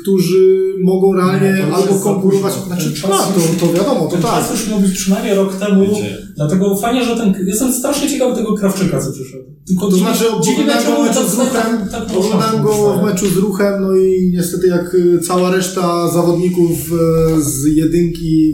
którzy mogą realnie już albo konkurować. Znaczy, czas tak, już- to, to wiadomo, to Ten tak. czas już miał być przynajmniej rok temu. Wiecie. Dlatego fajnie, że ten. Jestem strasznie ciekawy tego Krawczyka, co przyszedł. Tylko To znaczy oglądałem go w meczu tak- z tak- ruchem, tak mało oglądałem go w meczu z ruchem, no i niestety jak cała reszta zawodników z jedynki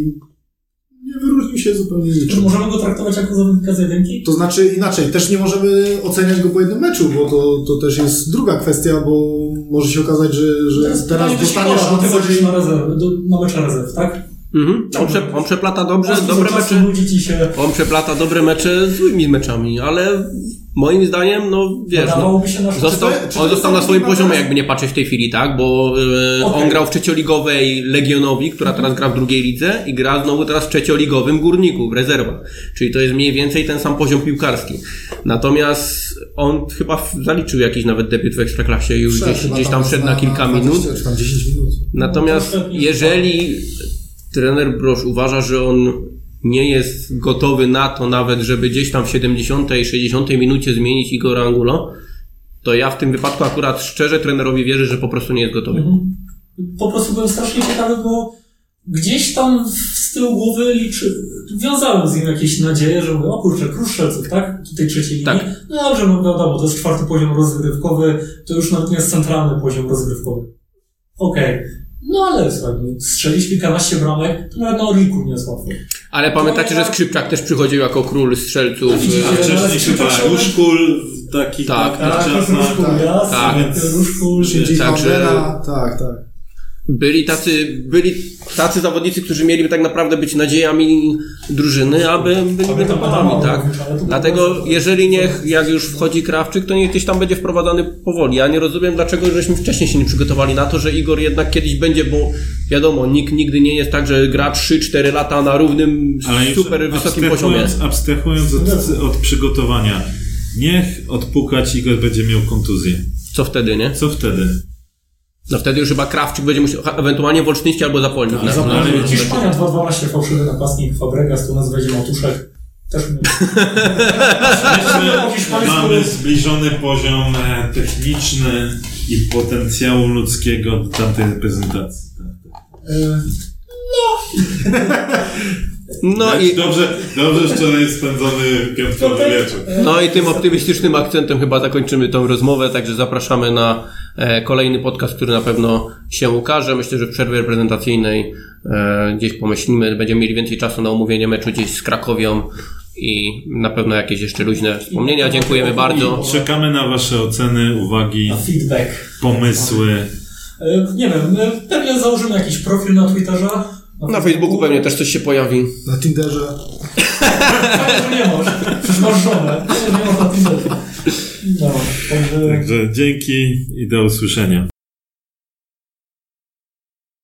się zupełnie Czy niczym. możemy go traktować jako zawodnika z jedynki? To znaczy inaczej, też nie możemy oceniać go po jednym meczu, bo to, to też jest druga kwestia, bo może się okazać, że, że teraz, pytanie dostanie wyścigowe, bo Ty szansę. chodzisz na, rezerw, do, na mecze rezerw, tak? Mhm. On, prze, on przeplata dobrze, dużo dobre mecze. Nudzi ci się. On przeplata dobre mecze z złymi meczami, ale moim zdaniem, no wiesz, no, na został, to- to on został na swoim poziomie, jakby nie patrzeć w tej chwili, tak? Bo e, Okej. on grał w trzecioligowej Legionowi, która teraz gra w drugiej lidze i gra znowu teraz w trzecioligowym Górniku, w rezerwach. Czyli to jest mniej więcej ten sam poziom piłkarski. Natomiast on chyba zaliczył jakiś nawet debiut w Ekstraklasie już gdzieś, gdzieś tam wszedł na kilka minut. 20, czy tam 10 minut. Natomiast No, jeżeli trener Brosz uważa, że on nie jest gotowy na to nawet, żeby gdzieś tam w 70, 60 minucie zmienić Igora Angulo, to ja w tym wypadku akurat szczerze trenerowi wierzę, że po prostu nie jest gotowy. Mhm. Po prostu byłem strasznie ciekawy, bo gdzieś tam z tyłu głowy liczy, wiązałem z nim jakieś nadzieje, że mówię, o kurczę, Kruszelców, tak? Tutaj trzeciej linii. Tak. No dobrze, no wiadomo, to jest czwarty poziom rozgrywkowy, to już nawet nie jest centralny poziom rozgrywkowy. Okej. No ale słuchaj, no, strzelić kilkanaście bramek, to nawet na Orliku nie jest łatwo. Ale pamiętacie, że Skrzypczak też przychodził jako król strzelców. No widzicie, A wcześniej chyba Skrzypczak- Ruszkul w takich Tak, takich Tak, czasach. Różku, jasne, tak. Różku, Shinji Także- Bandera, tak, tak. Byli tacy, byli tacy zawodnicy, którzy mieliby tak naprawdę być nadziejami drużyny, aby byli wiadomo, tak? Dlatego jeżeli niech, jak już wchodzi Krawczyk, to niech gdzieś tam będzie wprowadzany powoli. Ja nie rozumiem, dlaczego żeśmy wcześniej się nie przygotowali na to, że Igor jednak kiedyś będzie, bo wiadomo, nikt nigdy nie jest tak, że gra 3-4 lata na równym, Ale super wysokim poziomie. abstrahując od, od przygotowania, niech odpukać Igor będzie miał kontuzję. Co wtedy, nie? Co wtedy? No wtedy już chyba Krawczyk będzie musiał, ewentualnie Wolsztyński albo Zapolnik. na- że Hiszpania 2-12 fałszywy napastnik, Fabregas, tu nas będzie Matuszek. Też Mamy zbliżony poziom e, techniczny i potencjału ludzkiego do tamtej reprezentacji. Tak, tak. E, No Tak, i, Dobrze, dobrze wczoraj spędzony piątkowy wieczór. no i tym optymistycznym akcentem chyba zakończymy tą rozmowę, także zapraszamy na e, kolejny podcast, który na pewno się ukaże. Myślę, że w przerwie reprezentacyjnej e, gdzieś pomyślimy, będziemy mieli więcej czasu na omówienie meczu gdzieś z Krakowią i na pewno jakieś jeszcze luźne wspomnienia. Dziękujemy bardzo. Czekamy na Wasze oceny, uwagi, A feedback. pomysły. E, Nie wiem, e, pewnie założymy jakiś profil na Twitterze. Na Facebooku pewnie też coś się pojawi. Na Tinderze. (laughs) Nie masz. Przecież masz żonę. Nie masz na Tinderze. No, także... Także dzięki i do usłyszenia.